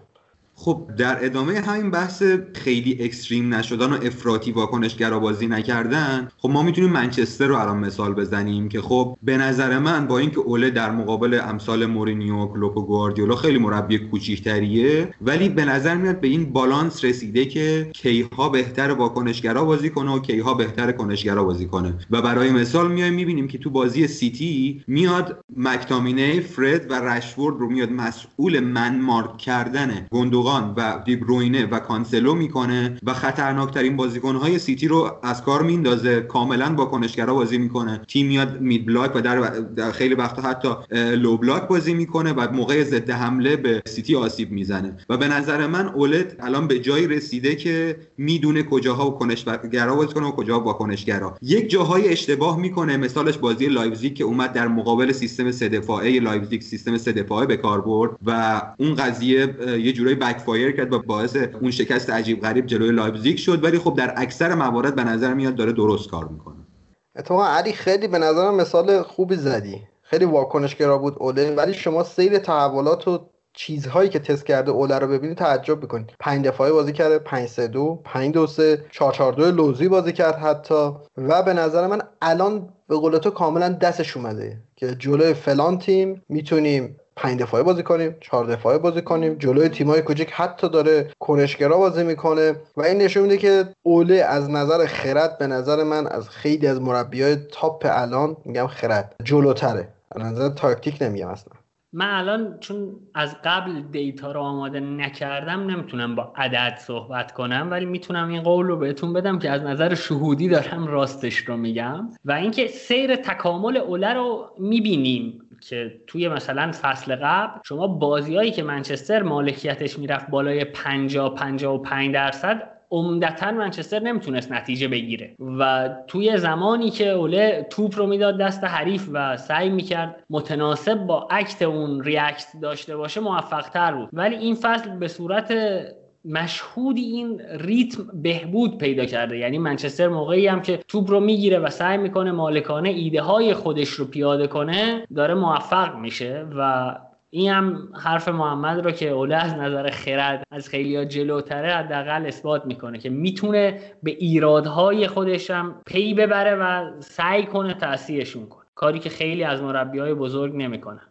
خب در ادامه همین بحث خیلی extreme نشدن و افراطی واکنشگرا بازی نکردن خب ما می‌تونیم منچستر رو الان مثال بزنیم که خب به نظر من با اینکه اوله در مقابل امثال مورینیو کلوپ و گواردیولا خیلی مربی کوچیکتریه ولی به نظر میاد به این بالانس رسیده که کی‌ها بهتر واکنشگرا بازی کنه و کی‌ها بهتر کنشگرا بازی کنه. و برای مثال میایم می‌بینیم که تو بازی سیتی میاد مک‌تامینی فرد و رشورد رو میاد مسئول من مارک کردن گوندوغان و دیبروینه و کانسلو می‌کنه و خطرناکترین بازیکنهای سیتی رو از کار میندازه کاملا با کنشگرا بازی می‌کنه. تیم میاد mid block و در, خیلی وقتا حتی low block بازی می‌کنه و موقع ضد حمله به سیتی آسیب می‌زنه. و به نظر من اوله الان به جایی رسیده که می‌دونه کجاها و کنشگرا بازی کنه و کجاها با کنشگرا یک جاهای اشتباه می‌کنه. مثالش بازی لایپزیگ که اومد در مقابل سیستم سه دفاعه لایپزیگ سیستم سه دفاعه به کار برد و اون قضیه یه جورایی backfire کرد و باعث اون شکست عجیب غریب جلوی لایپزیگ شد. ولی خب در اکثر موارد به نظر میاد داره درست کار می‌کنه. اتفاقا علی خیلی به نظرم مثال خوبی زدی. خیلی واکنشگرا بود اوله ولی شما سیر تحولات و چیزهایی که تست کرده اوله رو ببینید تعجب می‌کنید پنج دفاعه بازی کرده 5 3 2 5 2 3 4 4 2 لوزی بازی کرد حتی. و به نظر من الان به قول تو کاملا دستش اومده که جلوی فلان تیم می‌تونیم پنج دفاعه بازی کنیم چهار دفاعه بازی کنیم. جلوی تیمای کوچک حتی داره کنشگرا بازی می‌کنه. و این نشون میده که اوله از نظر خرد به نظر من از خیلی از مربیای تاپ الان میگم خرد جلوتره. از نظر تاکتیک نمیگم اصلا. من الان چون از قبل دیتا رو آماده نکردم نمی‌تونم با عدد صحبت کنم ولی می‌تونم این قول رو بهتون بدم که از نظر شهودی دارم راستش رو میگم. و اینکه سیر تکامل اوله رو می‌بینیم که توی مثلا فصل قبل شما بازیایی که منچستر مالکیتش می‌رفت بالای 50 55 درصد عمدتا منچستر نمی‌تونست نتیجه بگیره. و توی زمانی که اوله توپ رو می‌داد دست حریف و سعی می‌کرد متناسب با اکت اون ریاکت داشته باشه موفق تر بود. ولی این فصل به صورت مشهودی این ریتم بهبود پیدا کرده. یعنی منچستر موقعی هم که توپ رو می‌گیره و سعی می‌کنه مالکانه ایده های خودش رو پیاده کنه داره موفق میشه و این هم حرف محمد رو که اوله از نظر خرد از خیلی جلوتره حداقل اثبات می‌کنه که می‌تونه به ایرادهای خودش هم پی ببره و سعی کنه تاثیرشون کنه. کاری که خیلی از مربی های بزرگ نمی‌کنن.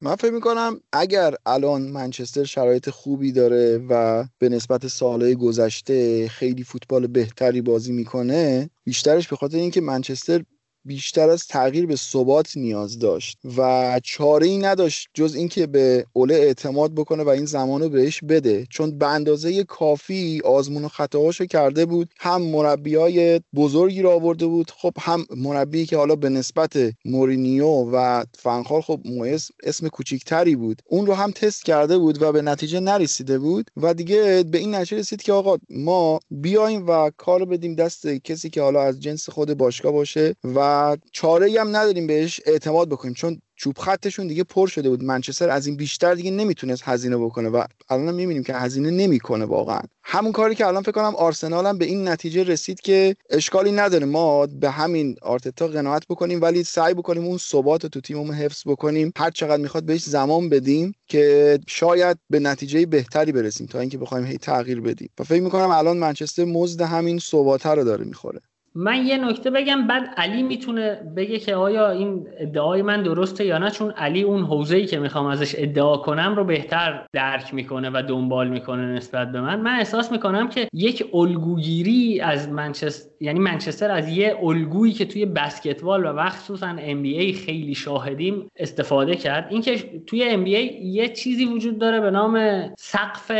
من فکر می‌کنم اگر الان منچستر شرایط خوبی داره و به نسبت سالهای گذشته خیلی فوتبال بهتری بازی می‌کنه بیشترش به خاطر اینکه منچستر بیشتر از تغییر به ثبات نیاز داشت و چاره ای نداشت جز اینکه به اوله اعتماد بکنه و این زمان رو بهش بده. چون به اندازه کافی آزمون و خطاهاشو کرده بود هم مربی های بزرگی رو آورده بود خب هم مربی که حالا به نسبت مورینیو و فنخال خب مویس اسم کوچیکتری بود. اون رو هم تست کرده بود و به نتیجه نرسیده بود و دیگه به این نتیجه رسید که آقا ما بیایم و کار بدیم دست کسی که حالا از جنس خود باشگاه باشه و چاره ای هم نداریم بهش اعتماد بکنیم چون چوب خطشون دیگه پر شده بود. منچستر از این بیشتر دیگه نمی‌تونست هزینه بکنه و الان می‌بینیم که هزینه نمی‌کنه واقعا. همون کاری که الان فکر کنم آرسنال هم به این نتیجه رسید که اشکالی نداره. ما به همین آرتتا قناعت بکنیم ولی سعی بکنیم اون ثبات تو تیممون حفظ بکنیم. هر چقدر می‌خواد بهش زمان بدیم که شاید به نتیجه بهتری برسیم تا اینکه بخوایم هی تغییر بدیم. و فکر می‌کنم الان منچستر مزد همین ثبات رو داره می‌خوره. من یه نکته بگم بعد علی می‌تونه بگه که آیا این ادعای من درسته یا نه چون علی اون حوزه‌ای که می‌خوام ازش ادعا کنم رو بهتر درک می‌کنه و دنبال می‌کنه نسبت به من. من احساس می‌کنم که یک الگوگیری از منچستر یعنی منچستر از یه الگویی که توی بسکتبال و مخصوصا ام خیلی شاهدیم استفاده کرد. اینکه توی ام یه چیزی وجود داره به نام سقف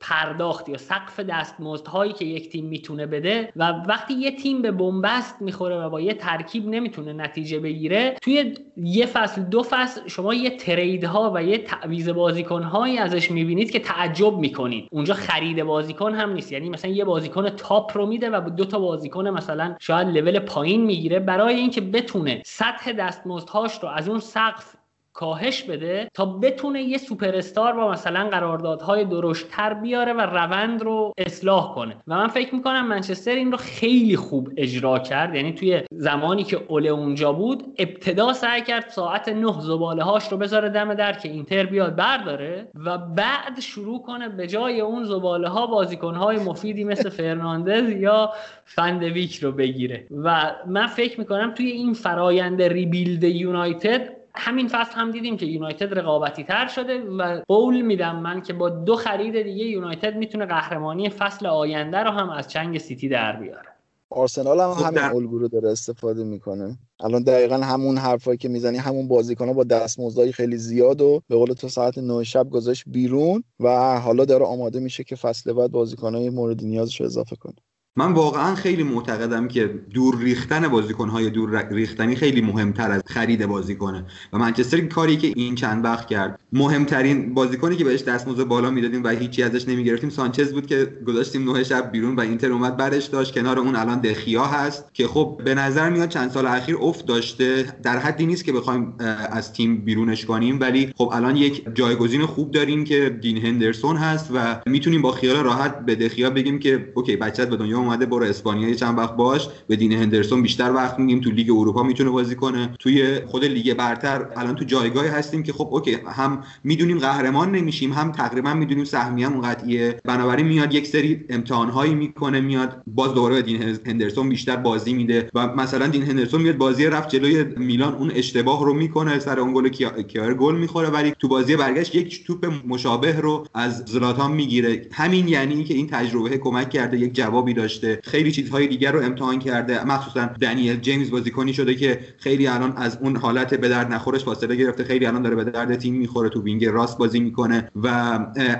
پرداخت یا سقف دستمزدهایی که یک تیم می‌تونه بده و وقتی یه تیم به بنبست می‌خوره و با یه ترکیب نمی‌تونه نتیجه بگیره توی یه فصل دو فصل شما یه تریدها و یه تعویض بازیکنهایی ازش می‌بینید که تعجب می‌کنید. اونجا خرید بازیکن هم نیست. یعنی مثلا یه بازیکن تاپ رو میده و دو تا بازیکن مثلا شاید لول پایین می‌گیره برای اینکه بتونه سطح دستمزدهاش رو از اون سقف کاهش بده تا بتونه یه سوپر استار با مثلا قراردادهای درشتتر بیاره و روند رو اصلاح کنه. و من فکر می‌کنم منچستر این رو خیلی خوب اجرا کرد. یعنی توی زمانی که اوله اونجا بود ابتدا سعی کرد ساعت نه زباله هاش رو بذاره دم در که اینتر بیاد برداره و بعد شروع کنه به جای اون زباله ها بازیکن های مفیدی مثل فرناندز یا فن‌دبیک رو بگیره. و من فکر می‌کنم توی این فرایند rebuild یونایتد همین فصل هم دیدیم که یونایتد رقابتی تر شده و قول میدم من که با دو خرید دیگه یونایتد می‌تونه قهرمانی فصل آینده رو هم از چنگ سیتی در بیاره. آرسنال هم خب همین الگو رو داره استفاده می‌کنه. الان دقیقا همون حرفایی که می‌زنی همون بازیکنها با دستمزدهای خیلی زیاد و به قول تو ساعت 9 شب گذاشت بیرون و حالا داره آماده میشه که فصل بعد بازیکنهای مورد نیازش اضافه کنه. من واقعا خیلی معتقدم که دور ریختن بازیکنهای دور ریختنی خیلی مهمتر از خرید بازیکنه و منچستر کاری که این چند وقت کرد مهمترین بازیکنی که بهش دستمزد بالا می‌دادیم و هیچی ازش نمی‌گرفتیم سانچز بود که گذاشتیم نه شب بیرون و اینتر اومد برش داشت. کنار اون الان دخیا هست که خب به نظر میاد چند سال اخیر افت داشته. در حدی نیست که بخوایم از تیم بیرونش کنیم ولی خب الان یک جایگزین خوب داریم که دین هندرسون هست و می‌تونیم با خیال راحت به دخیا بگیم که okay بچت به دنیا اومده برو اسپانیا چند وقت باش. به دین هندرسون بیشتر وقت میدیم تو لیگ اروپا می‌تونه بازی کنه. توی خود لیگ برتر الان تو جایگاهی هستیم که خب okay هم می‌دونیم قهرمان نمیشیم هم تقریبا می‌دونیم سهمیه‌مون قطعیه. بنابراین میاد یک سری امتحانهایی می‌کنه میاد باز دوباره به دین هندرسون بیشتر بازی میده و مثلا دین هندرسون میاد بازی رفت جلوی میلان اون اشتباه رو می‌کنه سر اون گل کیائر گل می‌خوره ولی تو بازی برگشت یک توپ مشابه رو از زلاتان می‌گیره. همین یعنی که این تجربه کمک کرده یک جوابی داشته. خیلی چیزهای دیگر رو امتحان کرده. مخصوصا دنیل جیمز بازیکنی شده که خیلی الان از اون حالت به درد نخورش فاصله گرفته. خیلی الان داره به درد تیم می‌خوره تو wing راست بازی می‌کنه. و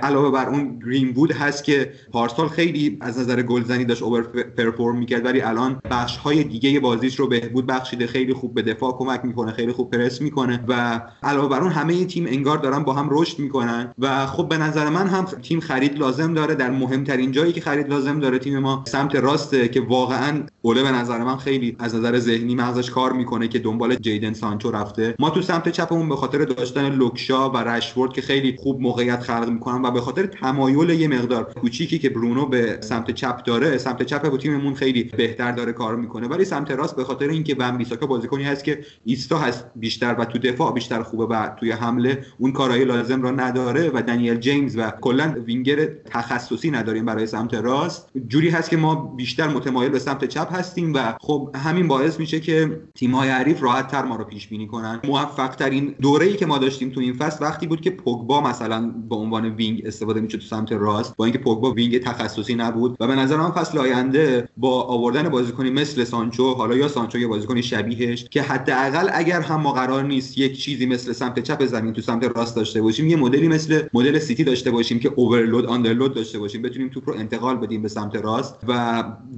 علاوه بر اون گرین وود هست که پارسال خیلی از نظر گلزنی داشت overperform می‌کرد ولی الان بخش های دیگه بازیش رو بهبود بخشیده. خیلی خوب به دفاع کمک می‌کنه خیلی خوب پرس می‌کنه. و علاوه بر اون همه تیم انگار دارن با هم رشد می‌کنن. و خب به نظر من هم تیم خرید لازم داره. در مهمترین جایی که خرید لازم داره تیم ما سمت راسته که واقعا اوله به نظر من خیلی از نظر ذهنی مغزش کار می‌کنه که دنبال جیدن سانچو رفته. ما تو سمت چپمون به خاطر داشتن لوک شا و رشفورد که خیلی خوب موقعیت خلق می‌کنن و به خاطر تمایل یه مقدار کوچیکی که برونو به سمت چپ داره سمت چپ تیممون خیلی بهتر داره کار می‌کنه. ولی سمت راست به خاطر اینکه ون بیساکا بازیکنی هست که ایستا هست بیشتر و تو دفاع بیشتر خوبه و توی حمله اون کارهای لازم را نداره و دنیل جیمز و کلا وینگر تخصصی نداریم برای سمت راست. جوری هست که ما بیشتر متمایل به سمت چپ هستیم و خب همین باعث میشه که تیم‌های حریف راحت تر ما رو پیش بینی کنن. موفق ترین دوره‌ای که ما داشتیم تو این فصل وقتی بود که پوگبا مثلا به عنوان wing استفاده میشه تو سمت راست با اینکه پوگبا wing تخصصی نبود و به نظر من فصل آینده با آوردن بازیکنی مثل سانچو حالا یا سانچو یا بازیکنی شبیهش که حداقل اگر هم ما قرار نیست یک چیزی مثل سمت چپ زمین تو سمت راست داشته باشیم یه مدلی مثل مدل سیتی داشته باشیم که اوورلود آندرلود داشته باشیم بتونیم توپ رو انتقال بدیم به سمت راست و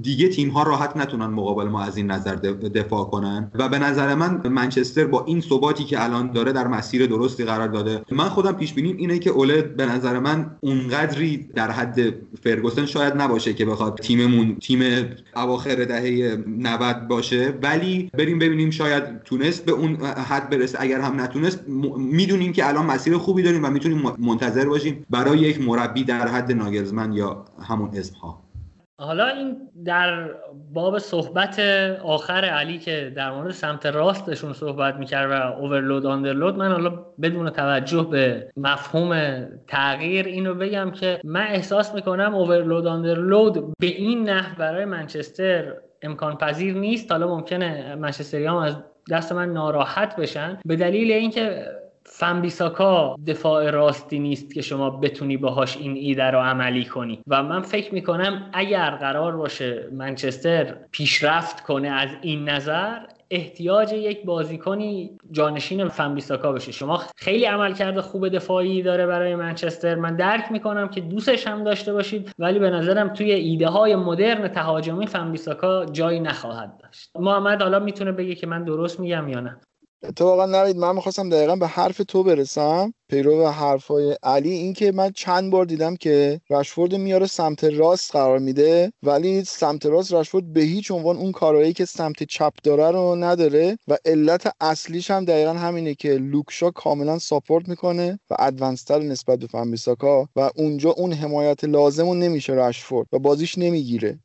دیگه تیم ها راحت نتونن مقابل ما از این نظر دفاع کنن. و به نظر من منچستر با این ثباتی که الان داره در مسیر درستی قرار داده. من خودم پیش بینیم اینه که اوله به نظر من اونقدری در حد فرگوسن شاید نباشه که بخواد تیممون تیم اواخر دهه 90 باشه. ولی بریم ببینیم شاید تونست به اون حد برسه. اگر هم نتونست می‌دونیم که الان مسیر خوبی داریم و می‌تونیم منتظر باشیم برای یک مربی در حد ناگلزمن یا همون اسم ها حالا این در باب صحبت آخر علی که در مورد سمت راستشون صحبت می‌کرد و اوورلود آندرلود من حالا بدون توجه به مفهوم تغییر اینو بگم که من احساس می‌کنم اوورلود آندرلود به این نحو برای منچستر امکان پذیر نیست. حالا ممکنه منچستریام از دست من ناراحت بشن. به دلیل اینکه فنبیساکا دفاع راستی نیست که شما بتونی باهاش این ایده رو عملی کنی. و من فکر می‌کنم اگر قرار باشه منچستر پیشرفت کنه از این نظر احتیاج یک بازیکنی جانشین فنبیساکا بشه شما خیلی عمل کرده خوب دفاعی داره برای منچستر. من درک می‌کنم که دوستش هم داشته باشید ولی به نظرم توی ایده های مدرن تهاجمی فنبیساکا جایی نخواهد داشت. محمد حالا می‌تونه بگه که من درست میگم یا نه؟ اتفاقا نوید من می‌خواستم دقیقا به حرف تو برسم. پیرو حرفای علی اینکه من چند بار دیدم که رشفورد میاره سمت راست قرار میده ولی سمت راست رشفورد به هیچ عنوان اون کارهایی که سمت چپ داره رو نداره و علت اصلیش هم دقیقا همینه که لوکشا کاملا ساپورت می‌کنه و ادوانستر نسبت به فنبیساکا و اونجا اون حمایت لازم رو نمیشه رشفورد و بازیش نمی‌گیره.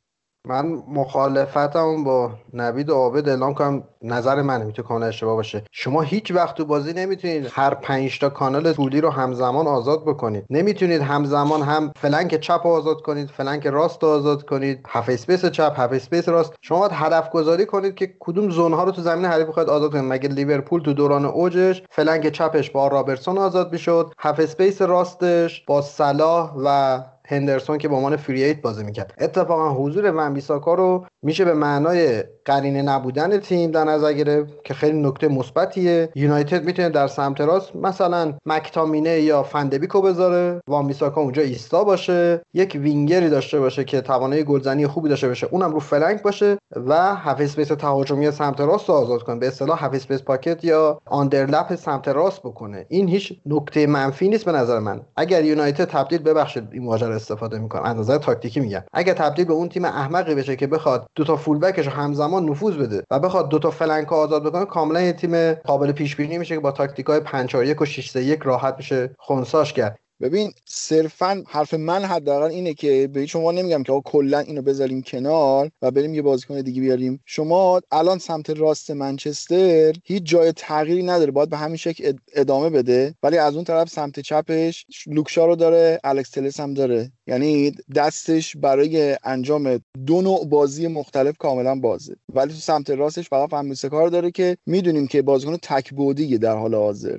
من مخالفتم با نوید عابد اعلام کنم نظر منه می‌تونه کاملا اشتباه باشه. شما هیچ وقت تو بازی نمی‌تونید هر پنج تا کانال طولی رو همزمان آزاد بکنید. نمی‌تونید همزمان هم flank چپ رو آزاد کنید flank راست رو آزاد کنید. half-space چپ half-space راست. شما باید هدف گذاری کنید که کدوم zone ها رو تو زمین حریف بخواید آزاد کنید. مگه لیورپول تو دوران اوجش flank چپش با رابرتسون آزاد می‌شد half-space راستش با صلاح و هندرسون که به عنوان free eight بازی می‌کرد. اتفاقا حضور ون رو میشه به معنای قرینه نبودن تیم در نظر گرفت که خیلی نکته مثبتیه. یونایتد می‌تونه در سمت راست مثلا مکتامینه یا فندبیکو بذاره وان بیساکا اونجا ایستا باشه یک وینگری داشته باشه که توانایی گلزنی خوبی داشته باشه اونم رو flank باشه و half-space تهاجمی سمت راست رو آزاد کنه. به اصطلاح half-space pocket یا underlap سمت راست بکنه. این هیچ نکته منفی نیست به نظر من. اگر یونایتد تبدیل ببخشید این واژه استفاده می‌کنم. از نظر تاکتیکی میگم. اگر تبدیل به اون تیم احمقی بشه که بخواد دو تا full-back ش همزمان نفوذ بده و بخواد دو تا flank آزاد بکنه کاملا یه تیم قابل پیش بینی میشه که با تاکتیکای 5 1 و 6 1 راحت میشه خونساش کرد. ببین صرفا حرف من حداقل اینه که به شما نمیگم که آقا کلا اینو بذاریم کنار و بریم یه بازیکن دیگه بیاریم. شما الان سمت راست منچستر هیچ جای تغییری نداره. باید به همین شکل ادامه بده. ولی از اون طرف سمت چپش لوکشا رو داره الکس تلس هم داره. یعنی دستش برای انجام دو نوع بازی مختلف کاملا بازه. ولی تو سمت راستش فقط فهمیسه کار داره که می‌دونیم که بازیکن تکبودیه در حال حاضر.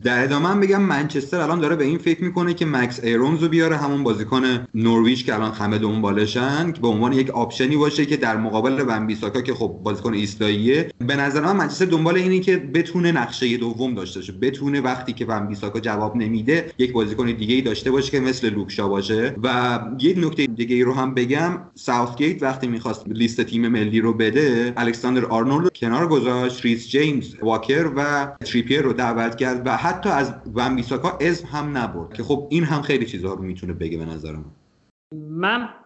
در ادامه هم بگم منچستر الان داره به این فکر می‌کنه که مکس آرونز رو بیاره همون بازیکن نورویچ که الان همه دنبالشن که به عنوان یک option ی باشه که در مقابل ونبیساکا که خب بازیکن ایستاییه. به نظر من منچستر دنبال اینه که بتونه نقشه دوم داشته باشه بتونه وقتی که ونبیساکا جواب نمیده یک بازیکن دیگه ای داشته باشه که مثل لوک شا باشه. و یک نکته دیگه ای رو هم بگم ساوثگیت وقتی می‌خواست لیست تیم ملی رو بده الکساندر آرنولد کنار گذاشت ریس جیمز واکر و تریپیر رو دعوت کرد و حتی از ون بیساکا اسم هم نبرد که خب این هم خیلی چیزها رو می‌تونه بگه به نظر من.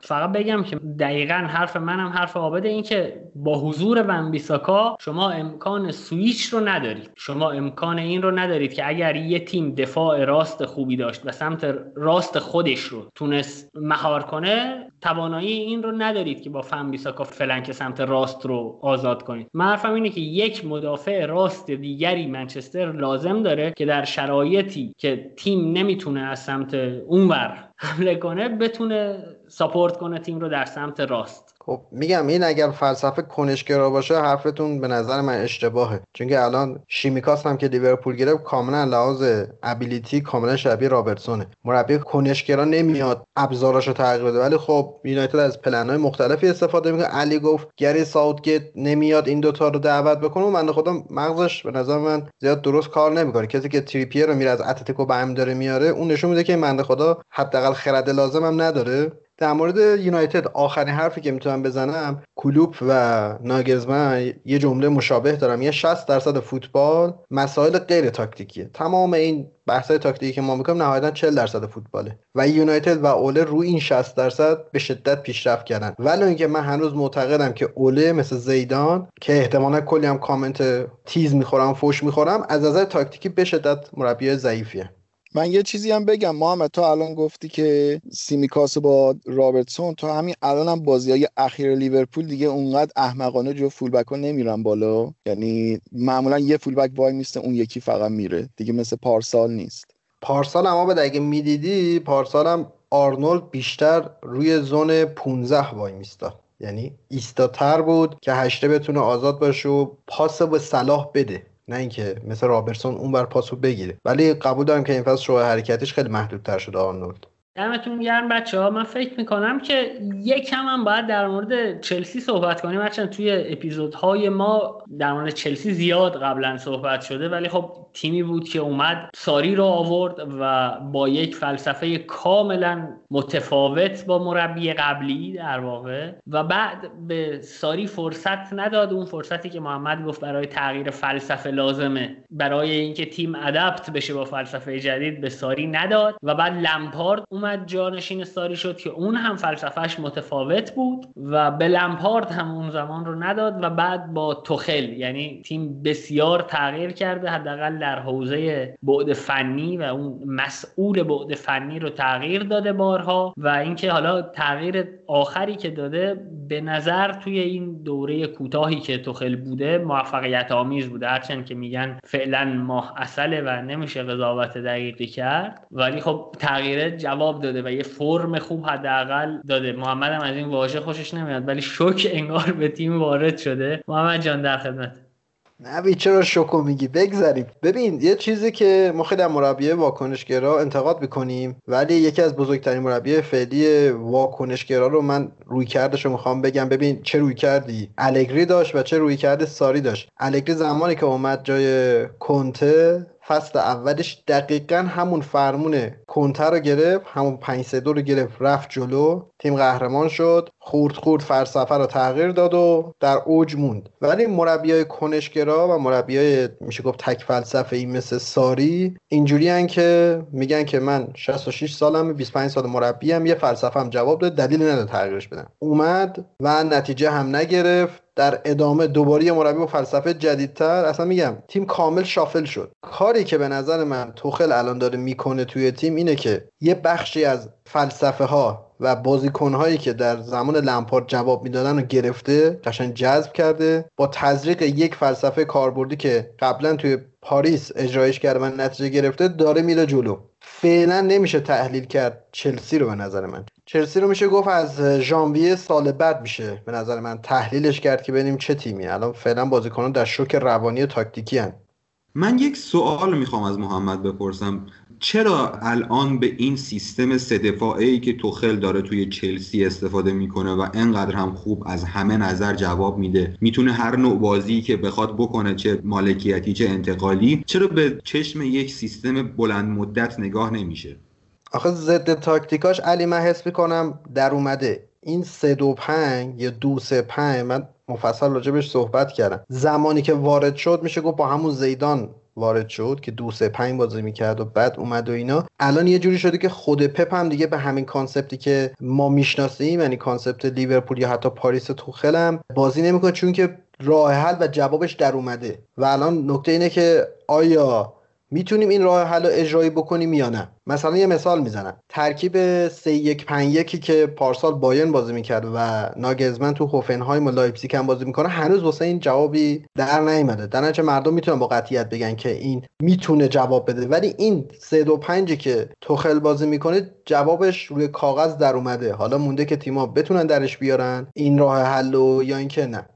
فقط بگم که دقیقا حرف منم حرف عابده این که با حضور ونبیساکا شما امکان سویچ رو ندارید. شما امکان این رو ندارید که اگر یه تیم دفاع راست خوبی داشت و سمت راست خودش رو تونست مهار کنه توانایی این رو ندارید که با ونبیساکا flank سمت راست رو آزاد کنید. من حرفم اینه که یک مدافع راست دیگری منچستر لازم داره که در شرایطی که تیم نمی‌تونه از سمت اونور حمله کنه بتونه support کنه تیم رو در سمت راست. خب میگم این اگر فلسفه کنشگرا باشه حرفتون به نظر من اشتباهه. چون الان شیمیکاس هم که لیورپول گرفت کاملا لحاظ ability کاملا شبیه رابرتسونه. مربی کنشگرا نمیاد ابزاراشو تغییر بده. ولی خب یونایتد از پلن‌های مختلفی استفاده می‌کنه. علی گفت گری ساوتگیت نمیاد این دوتا رو دعوت بکنه. و بنده خدا مغزش به نظر من زیاد درست کار نمی‌کنه. کسی که تریپیر رو میره از اتلتیکو برمی‌داره میاره اون نشون میده که بنده خدا حداقل خرد لازم هم نداره. در مورد یونایتد آخرین حرفی که می‌تونم بزنم کلوب و ناگزمن یه جمله مشابه دارم. یه 60 درصد فوتبال مسائل غیر تاکتیکیه. تمام این بحثای تاکتیکی که ما می‌کنیم نهایتا 40 درصد فوتباله. و یونایتد و اوله روی این 60 درصد به شدت پیشرفت کردن. ولی اینکه من هنوز معتقدم که اوله مثل زیدان که احتمالا کلی هم کامنت تیز می‌خورم فوش می‌خورم از نظر تاکتیکی به شدت مربی ضعیفیه. من یه چیزی هم بگم. محمد تو الان گفتی که سیمیکاس با رابرتسون تو همین الان هم بازی های اخیر لیورپول دیگه اونقدر احمقانه جفت full-back ها نمیرن بالا. یعنی معمولا یه full-back وای میسته اون یکی فقط میره. دیگه مثل پارسال نیست. پارسال اما به اگه می‌دیدی پارسال هم آرنولد بیشتر روی zone 15 وای میستا. یعنی ایستاتر بود که هشته بتونه آزاد باشه و پاس به صلاح بده. نه اینکه مثل رابرتسون اون بر پاسو بگیره. ولی قبول دارم که این فصل شروع حرکتش خیلی محدودتر شده آرنولد. دمتون گرم بچه ها من فکر می‌کنم که یکم هم باید در مورد چلسی صحبت کنیم. هرچند توی اپیزودهای ما در مورد چلسی زیاد قبلا صحبت شده ولی خب تیمی بود که اومد ساری رو آورد و با یک فلسفه کاملا متفاوت با مربی قبلی در واقع. و بعد به ساری فرصت نداد. اون فرصتی که محمد گفت برای تغییر فلسفه لازمه. برای اینکه تیم ادپت بشه با فلسفه جدید به ساری نداد. و بعد لمپارد اومد جانشین ساری شد که اون هم فلسفهش متفاوت بود و به لمپارد هم اون زمان رو نداد و بعد با توخل یعنی تیم بسیار تغییر کرده حداقل در حوزه بعد فنی و اون مسئول بعد فنی رو تغییر داده بارها و اینکه حالا تغییر آخری که داده به نظر توی این دوره کوتاهی که توخل بوده موفقیت آمیز بوده. هرچند که میگن فعلا ماه اصله و نمیشه قضاوت دقیقی کرد ولی خب تغییر جواب داده و یه فرم خوب حداقل داده. محمد هم از این واژه خوشش نمیاد ولی شوک انگار به تیم وارد شده. محمد جان در خدمت. نبی چرا شوکو میگی؟ بگذاریم ببین یه چیزی که ما خیلی مربی واکنشگرا انتقاد می‌کنیم ولی یکی از بزرگترین مربی فعلی واکنشگرا رو من روی کردش رو می‌خوام بگم. ببین چه روی کردی؟ الگری داشت و چه روی کرده ساری داشت. الگری زمانی که اومد جای کنته فصل اولش دقیقا همون فرمون کنته رو گرفت همون 5 3 رو گرفت رفت جلو. تیم قهرمان شد خورد خورد فلسفه رو تغییر داد و در اوج موند. ولی های کنشگرا و های میشه گفت تک فلسفه ای مثل ساری اینجوری هن که میگن که من 66 سالم 25 سال مربی هم یه فلسفه هم جواب داد دلیل نداره تغییرش بدم. اومد و نتیجه هم نگرفت. در ادامه دوباره مربی با فلسفه جدیدتر. اصلا میگم تیم کامل شافل شد. کاری که به نظر من توخل الان داره می‌کنه توی تیم اینه که یه بخشی از فلسفه ها و بازیکنهایی که در زمان لمپارد جواب می‌دادن رو گرفته قشنگ جذب کرده. با تزریق یک فلسفه کاربردی که قبلا توی پاریس اجرایش کرده و نتیجه گرفته داره میره جلو. فعلا نمیشه تحلیل کرد چلسی رو به نظر من. چلسی رو میشه گفت از ژانویه سال بعد میشه به نظر من تحلیلش کرد که ببینیم چه تیمی. الان فعلا بازیکنان در شوک روانی و تاکتیکی هن. من یک سوال می‌خوام از محمد بپرسم. چرا الان به این سیستم سه دفاعی که توخل داره توی چلسی استفاده می‌کنه و انقدر هم خوب از همه نظر جواب میده؟ می‌تونه هر نوع بازی که بخواد بکنه چه مالکیتی چه انتقالی چرا به چشم یک سیستم بلند مدت نگاه نمیشه؟ آخه ضد تاکتیکاش علی من حس می‌کنم در اومده. این سه دو پنج یا دو سه پنج من مفصل راجبش صحبت کردم. زمانی که وارد شد میشه گفت با همون زیدان وارد شد که دو سه پنج بازی می‌کرد و بعد اومد و اینا. الان یه جوری شده که خود پپ هم دیگه به همین concept ی که ما می‌شناسیم یعنی concept لیورپول یا حتی پاریس توخل هم بازی نمی‌کنه چون که راه حل و جوابش در اومده. و الان نکته اینه که آیا می‌تونیم این راه حل رو اجرایی بکنیم یا نه؟ مثلا یه مثال می‌زنم. ترکیب 3 1 5 1 که پارسال بایرن بازی می‌کرد و ناگلزمن تو هوفنهایم و لایپزیگ هم بازی می‌کنه هنوز واسه این جوابی در نیومده. در نتیجه مردم می‌تونن با قطعیت بگن که این می‌تونه جواب بده. ولی این 3 2 5 که توخل بازی می‌کنه جوابش روی کاغذ در اومده. حالا مونده که تیم‌ها بتونن درش بیارن این راه حل یا اینکه نه.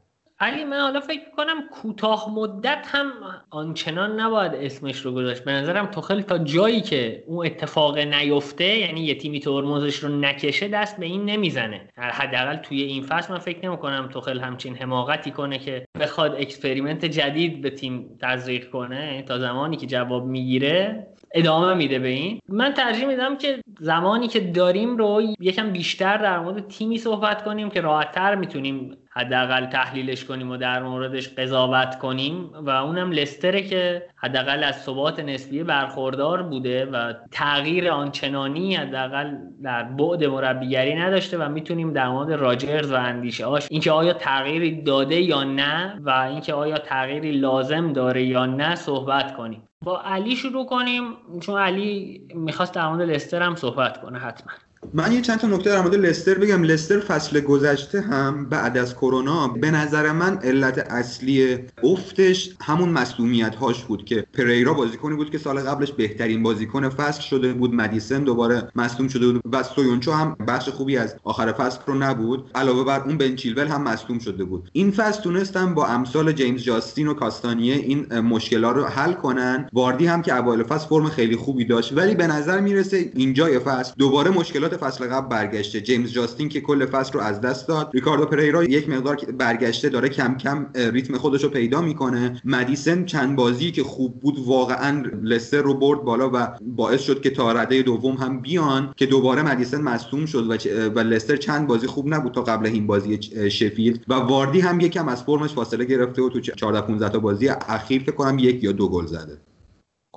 علی من حالا فکر می‌کنم کوتاه مدت هم آنچنان نباید اسمش رو گذاشت. به نظرم توخل تا جایی که اون اتفاق نیفته یعنی یه تیمی ترمزش رو نکشه دست به این نمی‌زنه. حداقل توی این فصل من فکر نمی‌کنم توخل همچین حماقتی کنه که بخواد experiment جدید به تیم تزریق کنه. تا زمانی که جواب می‌گیره ادامه میده به این. من ترجیح میدم که زمانی که داریم رو یکم بیشتر در مورد تیمی صحبت کنیم که راحتتر می‌تونیم حداقل تحلیلش کنیم و در موردش قضاوت کنیم و اونم لستره که حداقل از ثبات نسبی برخوردار بوده و تغییر آنچنانی حداقل در بعد مربیگری نداشته و می‌تونیم در مورد راجرز و اندیشه هاش اینکه آیا تغییری داده یا نه و اینکه آیا تغییری لازم داره یا نه صحبت کنیم. با علی شروع کنیم چون علی می‌خواست در مورد لستر هم صحبت کنه حتما. من یه چند تا نکته در مورد لستر بگم. لستر فصل گذشته هم بعد از کرونا به نظر من علت اصلی افتش همون مسئولیت هاش بود که پریرا بازیکنی بود که سال قبلش بهترین بازیکن فصل شده بود. مدیسن دوباره مصدوم شده بود و سویونچو هم بخش خوبی از آخر فصل رو نبود. علاوه بر اون بنچیلول هم مصدوم شده بود. این فصل تونستن با امثال جیمز جاستین و کاستانیه این مشکلات رو حل کنن. واردی هم که اوایل فصل فرم خیلی خوبی داشت. ولی به نظر می‌رسه اینجای فصل دوباره مشکلات فصل قبل برگشته. جیمز جاستین که کل فصل رو از دست داد. ریکاردو پریرا یک مقدار برگشته داره کم کم ریتم خودش رو پیدا می‌کنه. مدیسن چند بازی که خوب بود واقعا لستر رو برد بالا و باعث شد که تا رده دوم هم بیان که دوباره مدیسن مصدوم شد و, و لستر چند بازی خوب نبود تا قبل این بازی شفیلد. و واردی هم یکم از فرمش فاصله گرفته و تو 14 15 تا بازی اخیر فکر کنم یک یا دو گل زده.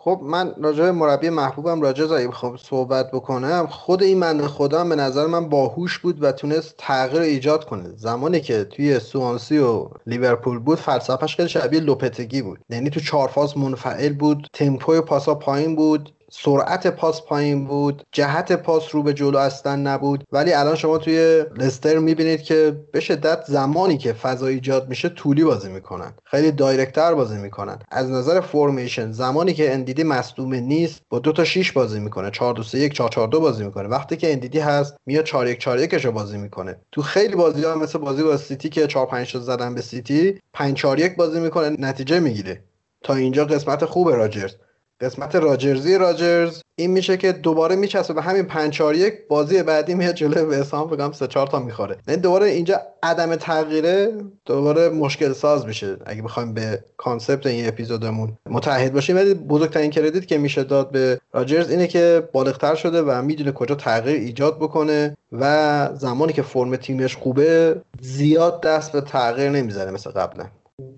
خب من راجع مربی محبوبم راجرز خب صحبت بکنم خود این بنده خدا به نظر من باهوش بود و تونست تغییر ایجاد کنه. زمانی که توی سوانسی و لیورپول بود فلسفهش خیلی شبیه لوپتگی بود. یعنی تو چهار فاز منفعل بود تمپوی پاسا پایین بود سرعت پاس پایین بود جهت پاس رو به جلو اصلا نبود. ولی الان شما توی لستر می‌بینید که به شدت زمانی که فضا ایجاد میشه طولی بازی می‌کنن. خیلی direct تر بازی می‌کنن. از نظر formation زمانی که اندیدی مصدوم نیست با دو تا 6 بازی می‌کنه. 4 2 3 1 4 4 2 بازی می‌کنه. وقتی که اندیدی هست میاد 4 1 4 1 رو بازی می‌کنه. تو خیلی بازی ها مثل بازی با سیتی که 4 5 زدن به سیتی 5 4 1 بازی می‌کنه نتیجه می‌گیره. تا اینجا قسمت خوب راجرز. قسمت راجرزی راجرز. این میشه که دوباره میچسبه به همین 5 4 1 بازی بعدی میاد جلوی وستهام بگم 3 4 تا می‌خوره. یعنی دوباره اینجا عدم تغییره دوباره مشکل ساز میشه. اگه بخوایم به concept این اپیزودمون متعهد باشیم ولی بزرگترین credit که میشه داد به راجرز اینه که بالغتر شده و می‌دونه کجا تغییر ایجاد بکنه و زمانی که فرم تیمش خوبه زیاد دست به تغییر نمی‌زنه مثل قبلا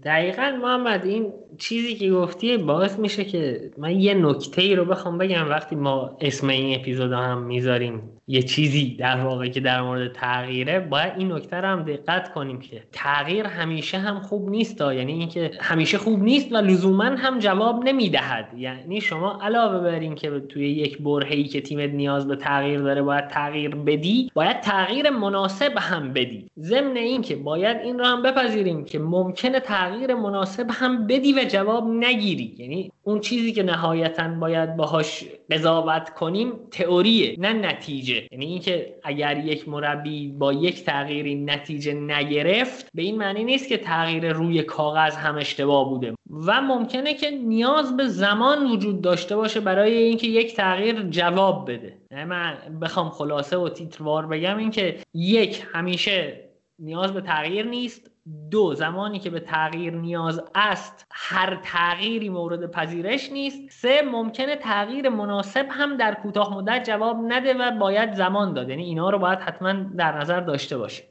دقیقا محمد این چیزی که گفتی باعث میشه که من یه نکته ای رو بخوام بگم. وقتی ما اسم این اپیزود هم می‌ذاریم یه چیزی در واقع که در مورد تغییره باید این نکته رو هم دقت کنیم که تغییر همیشه هم خوب نیست یعنی اینکه همیشه خوب نیست و لزوما هم جواب نمی‌دهد. یعنی شما علاوه بر این که توی یک برهه‌ای که تیمت نیاز به تغییر داره باید تغییر بدی باید تغییر مناسب هم بدی. ضمن اینکه باید این رو هم بپذیریم که ممکنه تغییر مناسب هم بدی و جواب نگیری. یعنی اون چیزی که نهایتا باید باهاش قضاوت کنیم تئوریه نه نتیجه. یعنی اینکه اگر یک مربی با یک تغییری نتیجه نگرفت به این معنی نیست که تغییر روی کاغذ هم اشتباه بوده. و ممکنه که نیاز به زمان وجود داشته باشه برای اینکه یک تغییر جواب بده. من بخوام خلاصه و تیتروار بگم اینکه یک همیشه نیاز به تغییر نیست. دو زمانی که به تغییر نیاز است هر تغییری مورد پذیرش نیست. سه ممکنه تغییر مناسب هم در کوتاه مدت جواب نده و باید زمان داد. یعنی اینا رو باید حتما در نظر داشته باشیم.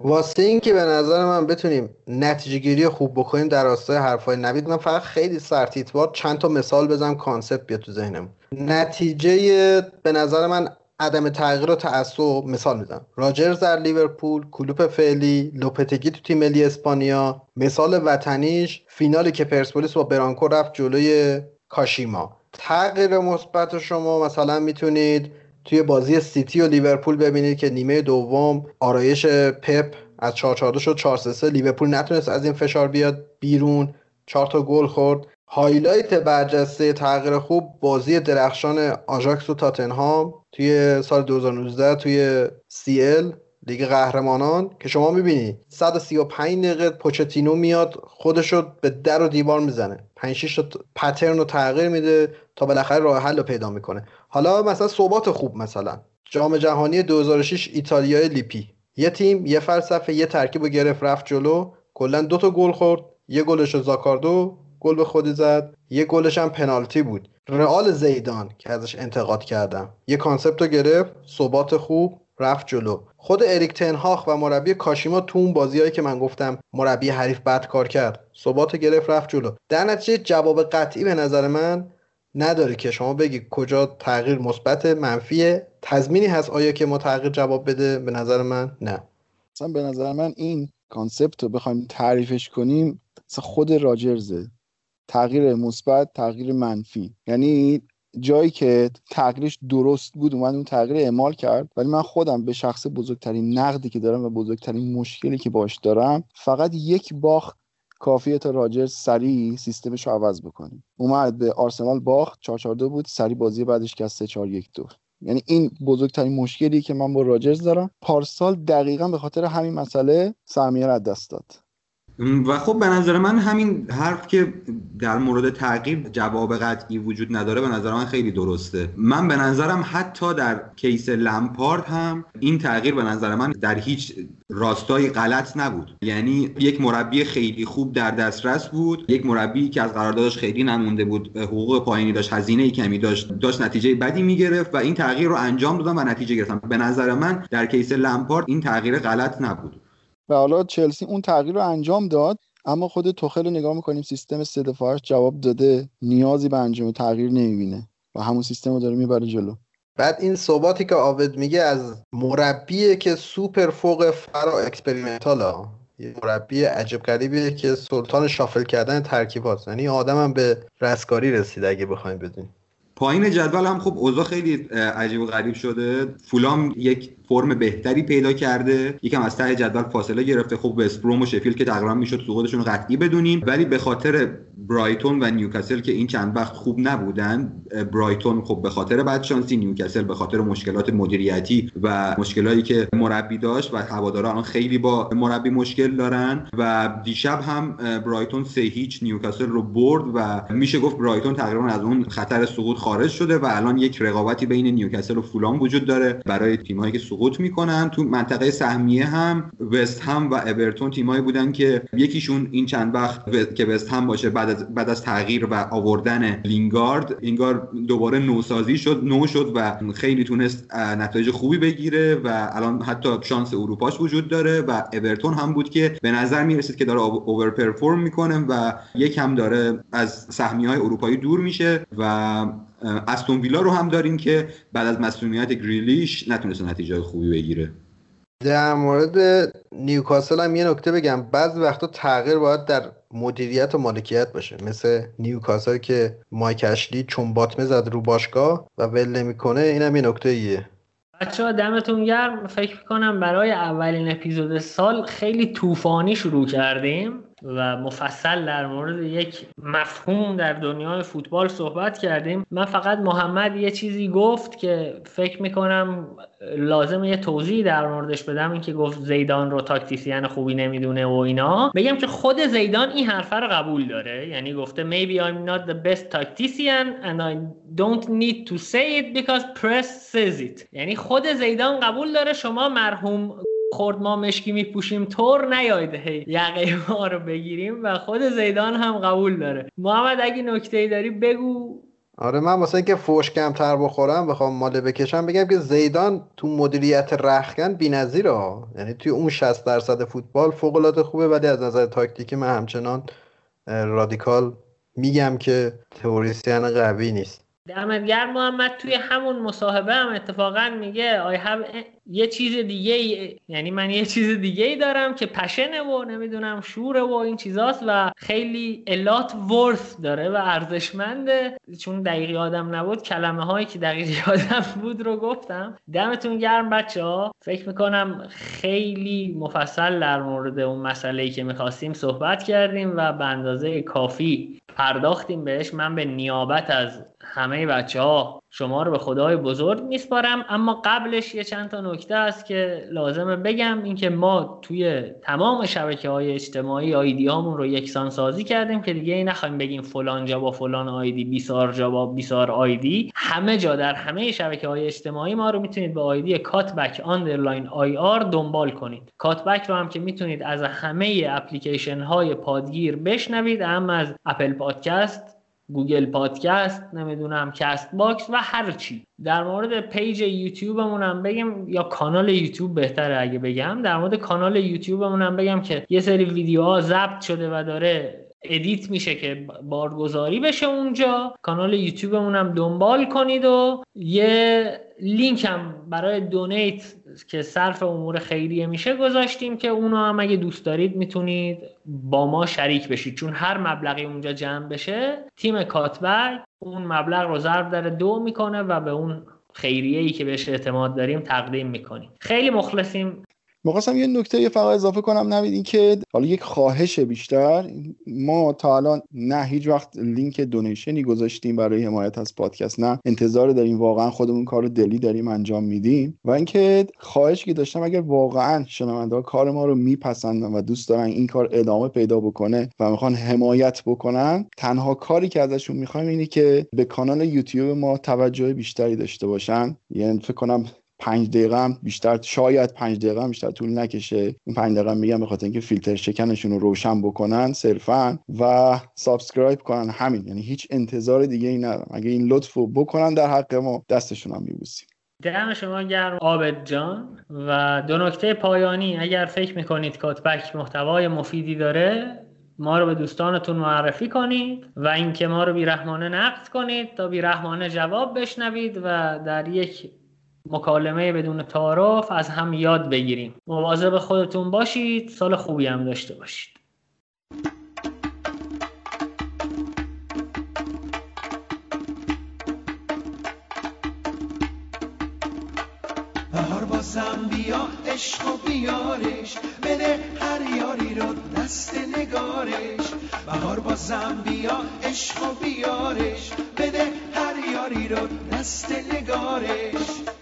واسه این که به نظر من بتونیم نتیجه گیری خوب بکنیم در راستای حرفای نوید من فقط خیلی سرتیتوار چند تا مثال بزنم concept بیاد تو ذهنم نتیجه به نظر من عدم تغییر و تعصب مثال می‌زنم. راجرز در لیورپول کلوپ فعلی لوپتگی تو تیم ملی اسپانیا. مثال وطنیش فینالی که پرسپولیس با برانکو رفت جلوی کاشیما. تغییر مثبت شما مثلا می‌تونید توی بازی سیتی و لیورپول ببینید که نیمه دوم آرایش پپ از 4 شد 4 3 لیورپول نتونست از این فشار بیاد بیرون. 4 تا گل خورد. highlight برجسته تغییر خوب بازی درخشان آژاکس و تاتنهام توی سال 2019 توی CL لیگ قهرمانان که شما می‌بینی 135 دقیقه پوچتینو میاد خودشو به در و دیوار می‌زنه. 5 6 تا pattern رو تغییر میده تا بالاخره راه حل رو پیدا می‌کنه. حالا مثلا ثبات خوب مثلا. جام جهانی 2006 ایتالیای لیپی. یه تیم یه فلسفه یه ترکیب رو گرفت رفت جلو. کلا دو تا گل خورد یه گلش زاکاردو گل به خودی زد. یه گلش هم پنالتی بود. رئال زیدان که ازش انتقاد کردم. یه concept رو گرفت. ثبات خوب. رفت جلو. خود اریک تنهاخ و مربی کاشیما تو اون بازیهایی که من گفتم مربی حریف بد کار کرد. ثبات گرفت رفت جلو. در نتیجه جواب قطعی به نظر من نداره که شما بگی کجا تغییر مثبت منفیه تضمینی هست. آیا که ما تغییر جواب بده؟ به نظر من نه. مثلا به نظر من این concept رو بخوایم تعریفش کنیم خود راجرزه. تغییر مثبت تغییر منفی. یعنی جایی که تغییرش درست بود اومد اون تغییر اعمال کرد. ولی من خودم به شخصه بزرگترین نقدی که دارم و بزرگترین مشکلی که باش دارم فقط یک باخت کافیه تا راجر سریع سیستمش رو عوض بکنه. اومد به آرسنال باخت 4 بود سریع بازی بعدش که از 3 4 1 2 یعنی این بزرگترین مشکلی که من با راجرز دارم. پارسال دقیقا به خاطر همین مسئله سرمیه از دست داد. و خب به نظر من همین حرف که در مورد تغییر جواب قطعی وجود نداره به نظر من خیلی درسته. من به نظرم حتی در کیس لمپارد هم این تغییر به نظر من در هیچ راستایی غلط نبود. یعنی یک مربی خیلی خوب در دسترس بود یک مربی که از قراردادش خیلی نمونده بود حقوق پایینی داشت هزینه کمی داشت داشت نتیجه بدی می‌گرفت و این تغییر رو انجام دادن و نتیجه گرفتن. به نظر من در کیس لمپارد این تغییر غلط نبود. و حالا چلسی اون تغییر رو انجام داد اما خود توخل رو نگاه می‌کنیم سیستم سه دفاعش جواب داده نیازی به انجام تغییر نمی‌بینه و همون سیستم رو داره می‌بره جلو. بعد این صحباتی که آبد میگه از مربیه که سوپر فوق فرا experimental یه مربی عجب غریبیه که سلطان shuffle کردن ترکیب هاست یعنی آدم به رستگاری رسید اگه بخوایم بدونیم. پایین جدول هم خب اوضاع خیلی عجیب و غریب شده. فولهام یک فرم بهتری پیدا کرده. یکم از ته جدول فاصله گرفته. خب وست بروم و شفیلد که تقریبا می‌شد سقوطشون رو قطعی بدونیم. ولی به خاطر برایتون و نیوکاسل که این چند وقت خوب نبودن برایتون خب به خاطر بدشانسی نیوکاسل به خاطر مشکلات مدیریتی و مشکلاتی که مربی داشت و هوادارا الان خیلی با مربی مشکل دارن و دیشب هم برایتون سه هیچ نیوکاسل رو برد و میشه گفت برایتون تقریبا از اون خطر سقوط خارج شده و الان یک رقابتی بین نیوکاسل و فولهام وجود داره. برای تیمایی که می‌کنن. تو منطقه سهمیه هم وست هم و اورتون تیمایی بودن که یکیشون این چند وقت که وست هم باشه بعد از, بعد از تغییر و آوردن لینگارد لینگارد دوباره نوسازی شد نو شد و خیلی تونست نتایج خوبی بگیره و الان حتی شانس اروپاش وجود داره و اورتون هم بود که به نظر می‌رسید که داره اوور پرفورم می‌کنه و یک هم داره از سهمی های اروپایی دور میشه و استون ویلا رو هم داریم که بعد از مسئولیت گریلیش نتونست نتیجه خوبی بگیره. در مورد نیوکاسل هم یه نکته بگم. بعضی وقتا تغییر باید در مدیریت و مالکیت باشه. مثل نیوکاسل که مایک اشلی چون باطمه زد رو باشگاه و ول نمی‌کنه اینم یه نکته ایه. بچه ها دمتون گرم. فکر کنم برای اولین اپیزود سال خیلی طوفانی شروع کردیم. و مفصل در مورد یک مفهوم در دنیای فوتبال صحبت کردیم. من فقط محمد یه چیزی گفت که فکر می‌کنم لازم یه توضیح در موردش بدم اینکه گفت زیدان رو تاکتیسیان خوبی نمی‌دونه و اینا. بگم که خود زیدان این حرفه رو قبول داره. یعنی گفته maybe I'm not the best tactician and I don't need to say it because press says it. یعنی خود زیدان قبول داره شما مرحوم خورد ما مشکی میپوشیم طور نیاید هی یقه ما رو بگیریم و خود زیدان هم قبول داره. محمد اگه نکته ای داری بگو. آره من واسه اینکه فوش کمتر بخورم بخوام ماله بکشم بگم که زیدان تو مدیریت رخکن بی‌نظیره. یعنی توی اون 60 درصد فوتبال فوق العاده خوبه ولی از نظر تاکتیکی من همچنان رادیکال میگم که تئوریسین قوی نیست. دمت گرم محمد توی همون مصاحبه هم اتفاقا میگه آی have یه چیز دیگه ای یعنی من یه چیز دیگه ای دارم که پشنه و نمی‌دونم شوره و این چیزاست و خیلی الات ورث داره و ارزشمنده. چون دقیقی آدم نبود کلمه هایی که دقیقی آدم بود رو گفتم. دمتون گرم بچه ها فکر می‌کنم خیلی مفصل در مورد اون مسئله ای که می‌خواستیم صحبت کردیم و به اندازه کافی پرداختیم بهش. من به نیابت از همه بچه ها شما رو به خدای بزرگ میسپارم. اما قبلش یه چند تا نکته است که لازمه بگم. اینکه ما توی تمام شبکه های اجتماعی ID هامون رو یکسان سازی کردیم که دیگه نخوایم بگیم فلان جا با فلان ID بیسار جا با بیسار ID. همه جا در همه شبکه های اجتماعی ما رو می‌تونید به ID کاتبک underline IR دنبال کنید. کاتبک رو هم که می‌تونید از همه اپلیکیشن های پادگیر بشنوید. هم از اپل پادکست گوگل پادکست نمی‌دونم کست باکس و هر چی. در مورد page یوتیوبمون هم بگم یا کانال یوتیوب بهتره اگه بگم. در مورد کانال یوتیوبمون هم بگم که یه سری ویدیوها ضبط شده و داره edit میشه که بارگذاری بشه اونجا. کانال یوتیوبمون هم دنبال کنید و یه لینک هم برای دونیت که صرف امور خیریه میشه گذاشتیم که اونو هم اگه دوست دارید می‌تونید با ما شریک بشید. چون هر مبلغی اونجا جمع بشه تیم کاتبک اون مبلغ رو ضرب در دو می‌کنه و به اون خیریه ای که بهش اعتماد داریم تقدیم می‌کنیم. خیلی مخلصیم. می‌خواستم یه نکته یه فقط اضافه کنم. نوید این که حالا یک خواهش بیشتر. ما تا الان نه هیچ وقت لینک دونیشنی گذاشتیم برای حمایت از پادکست. نه انتظار داریم. واقعا خودمون کار دلی داریم انجام میدیم. و اینکه خواهش که داشتم اگر واقعا شنونده کار ما رو میپسندن و دوست دارن این کار ادامه پیدا بکنه و می‌خوان حمایت بکنن تنها کاری که ازشون می‌خوایم اینه که به کانال یوتیوب ما توجه بیشتری داشته باشن. یعنی فکر کنم پنج دقیقه هم بیشتر شاید پنج دقیقه هم بیشتر طول نکشه. این پنج دقیقه میگم به خاطر اینکه فیلتر شکنشون رو روشن بکنن صرفا و subscribe کنن همین. یعنی هیچ انتظار دیگه ای ندارم. اگه این لطف رو بکنن در حق ما دستشون هم میبوسیم. دم شما گرم آبد جان و دو نکته پایانی. اگر فکر می‌کنید کاتبک محتوای مفیدی داره ما رو به دوستانتون معرفی کنید و اینکه ما رو بیرحمانه نقد کنید تا بیرحمانه جواب بشنوید و در یک مکالمه بدون تعارف از هم یاد بگیریم. مواظب خودتون باشید سال خوبی هم داشته باشید. بهار بازم بیا عشق و بیارش. بده هر یاری رو دست نگارش. بهار بازم بیا عشق و بیارش. بده هر یاری رو دست نگارش.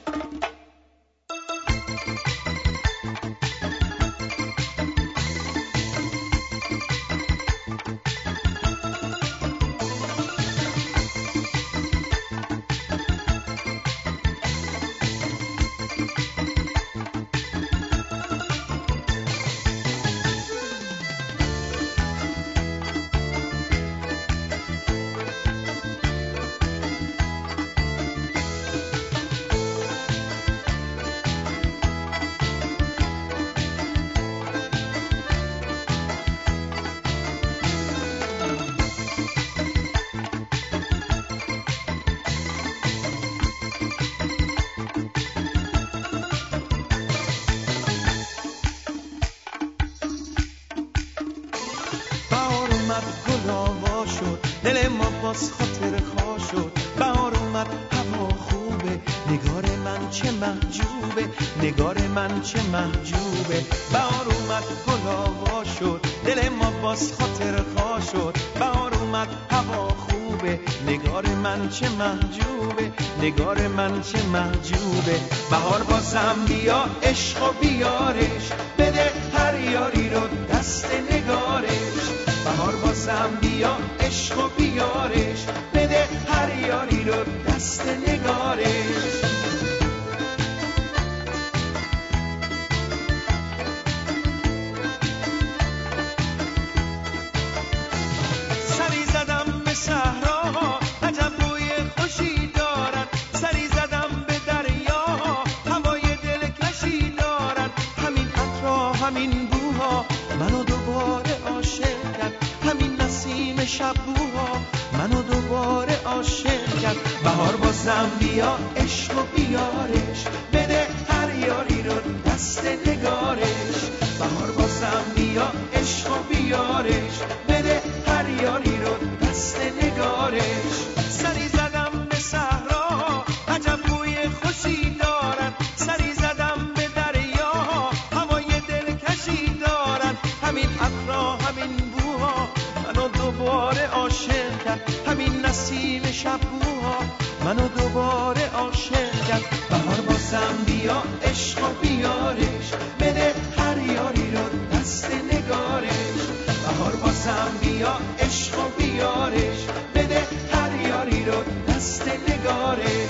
چه محجوبه. بهار اومد گل شد. دل ما باز خاطر خوا شد. بهار اومد هوا خوبه. نگار من چه محجوبه. نگار من چه محجوبه. بهار بازم بیا عشق و بیارش. بده هر یاری رو دست نگارش. بهار بازم بیا عشق و بیارش منو دوباره عاشق کرد همین نسیم شبوها منو دوباره عاشق کرد بهار بازم بیا عشق و بیارش. بده هر یاری رو دست نگارش. بهار بازم بیا عشق و بیارش. بده هر یاری رو دست نگارش. سری زدم به صحرا عجب بوی خوشی همین نسیم شبوها. منو دوباره عاشق کرد. بهار بازم بیا عشق و بیارش. بده هر یاری رو دست نگارش. بهار بازم بیا عشق و بیارش. بده هر یاری رو دست نگارش.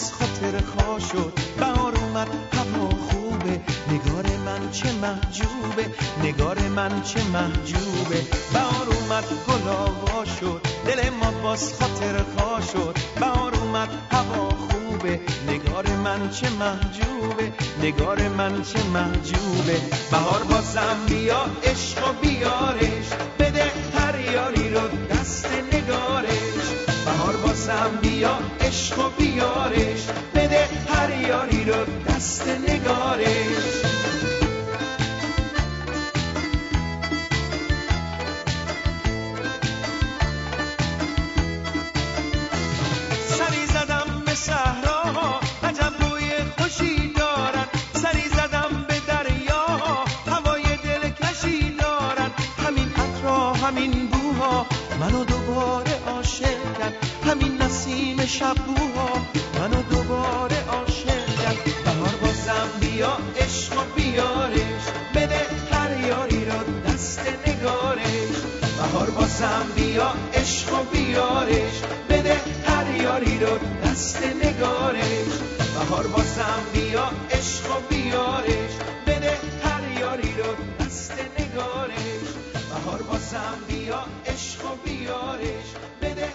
باز خاطر خوا شد. بهار اومد هوا خوبه. نگار من چه محجوبه. نگار من چه محجوبه. بهار اومد گل آوا شد. دل ما باز خاطر خوا شد. بهار اومد هوا خوبه. نگار من چه محجوبه. نگار من چه محجوبه. بهار بازم بیا عشق و بیارش. بده هر یاری رو بازم بیا عشق و بیارش. بده هر یاری رو دست نگارش. سری زدم به نسیم شبوها منو دوباره عاشق کرد. بهار بازم بیا عشق و بیارش. بده هر یاری رو دست نگارش. بهار بازم بیا عشق و بیارش. بده هر یاری رو دست نگارش. بهار بازم بیا عشق و بیارش. بده هر یاری رو دست نگارش. بهار بازم بیا عشق و بیارش. بده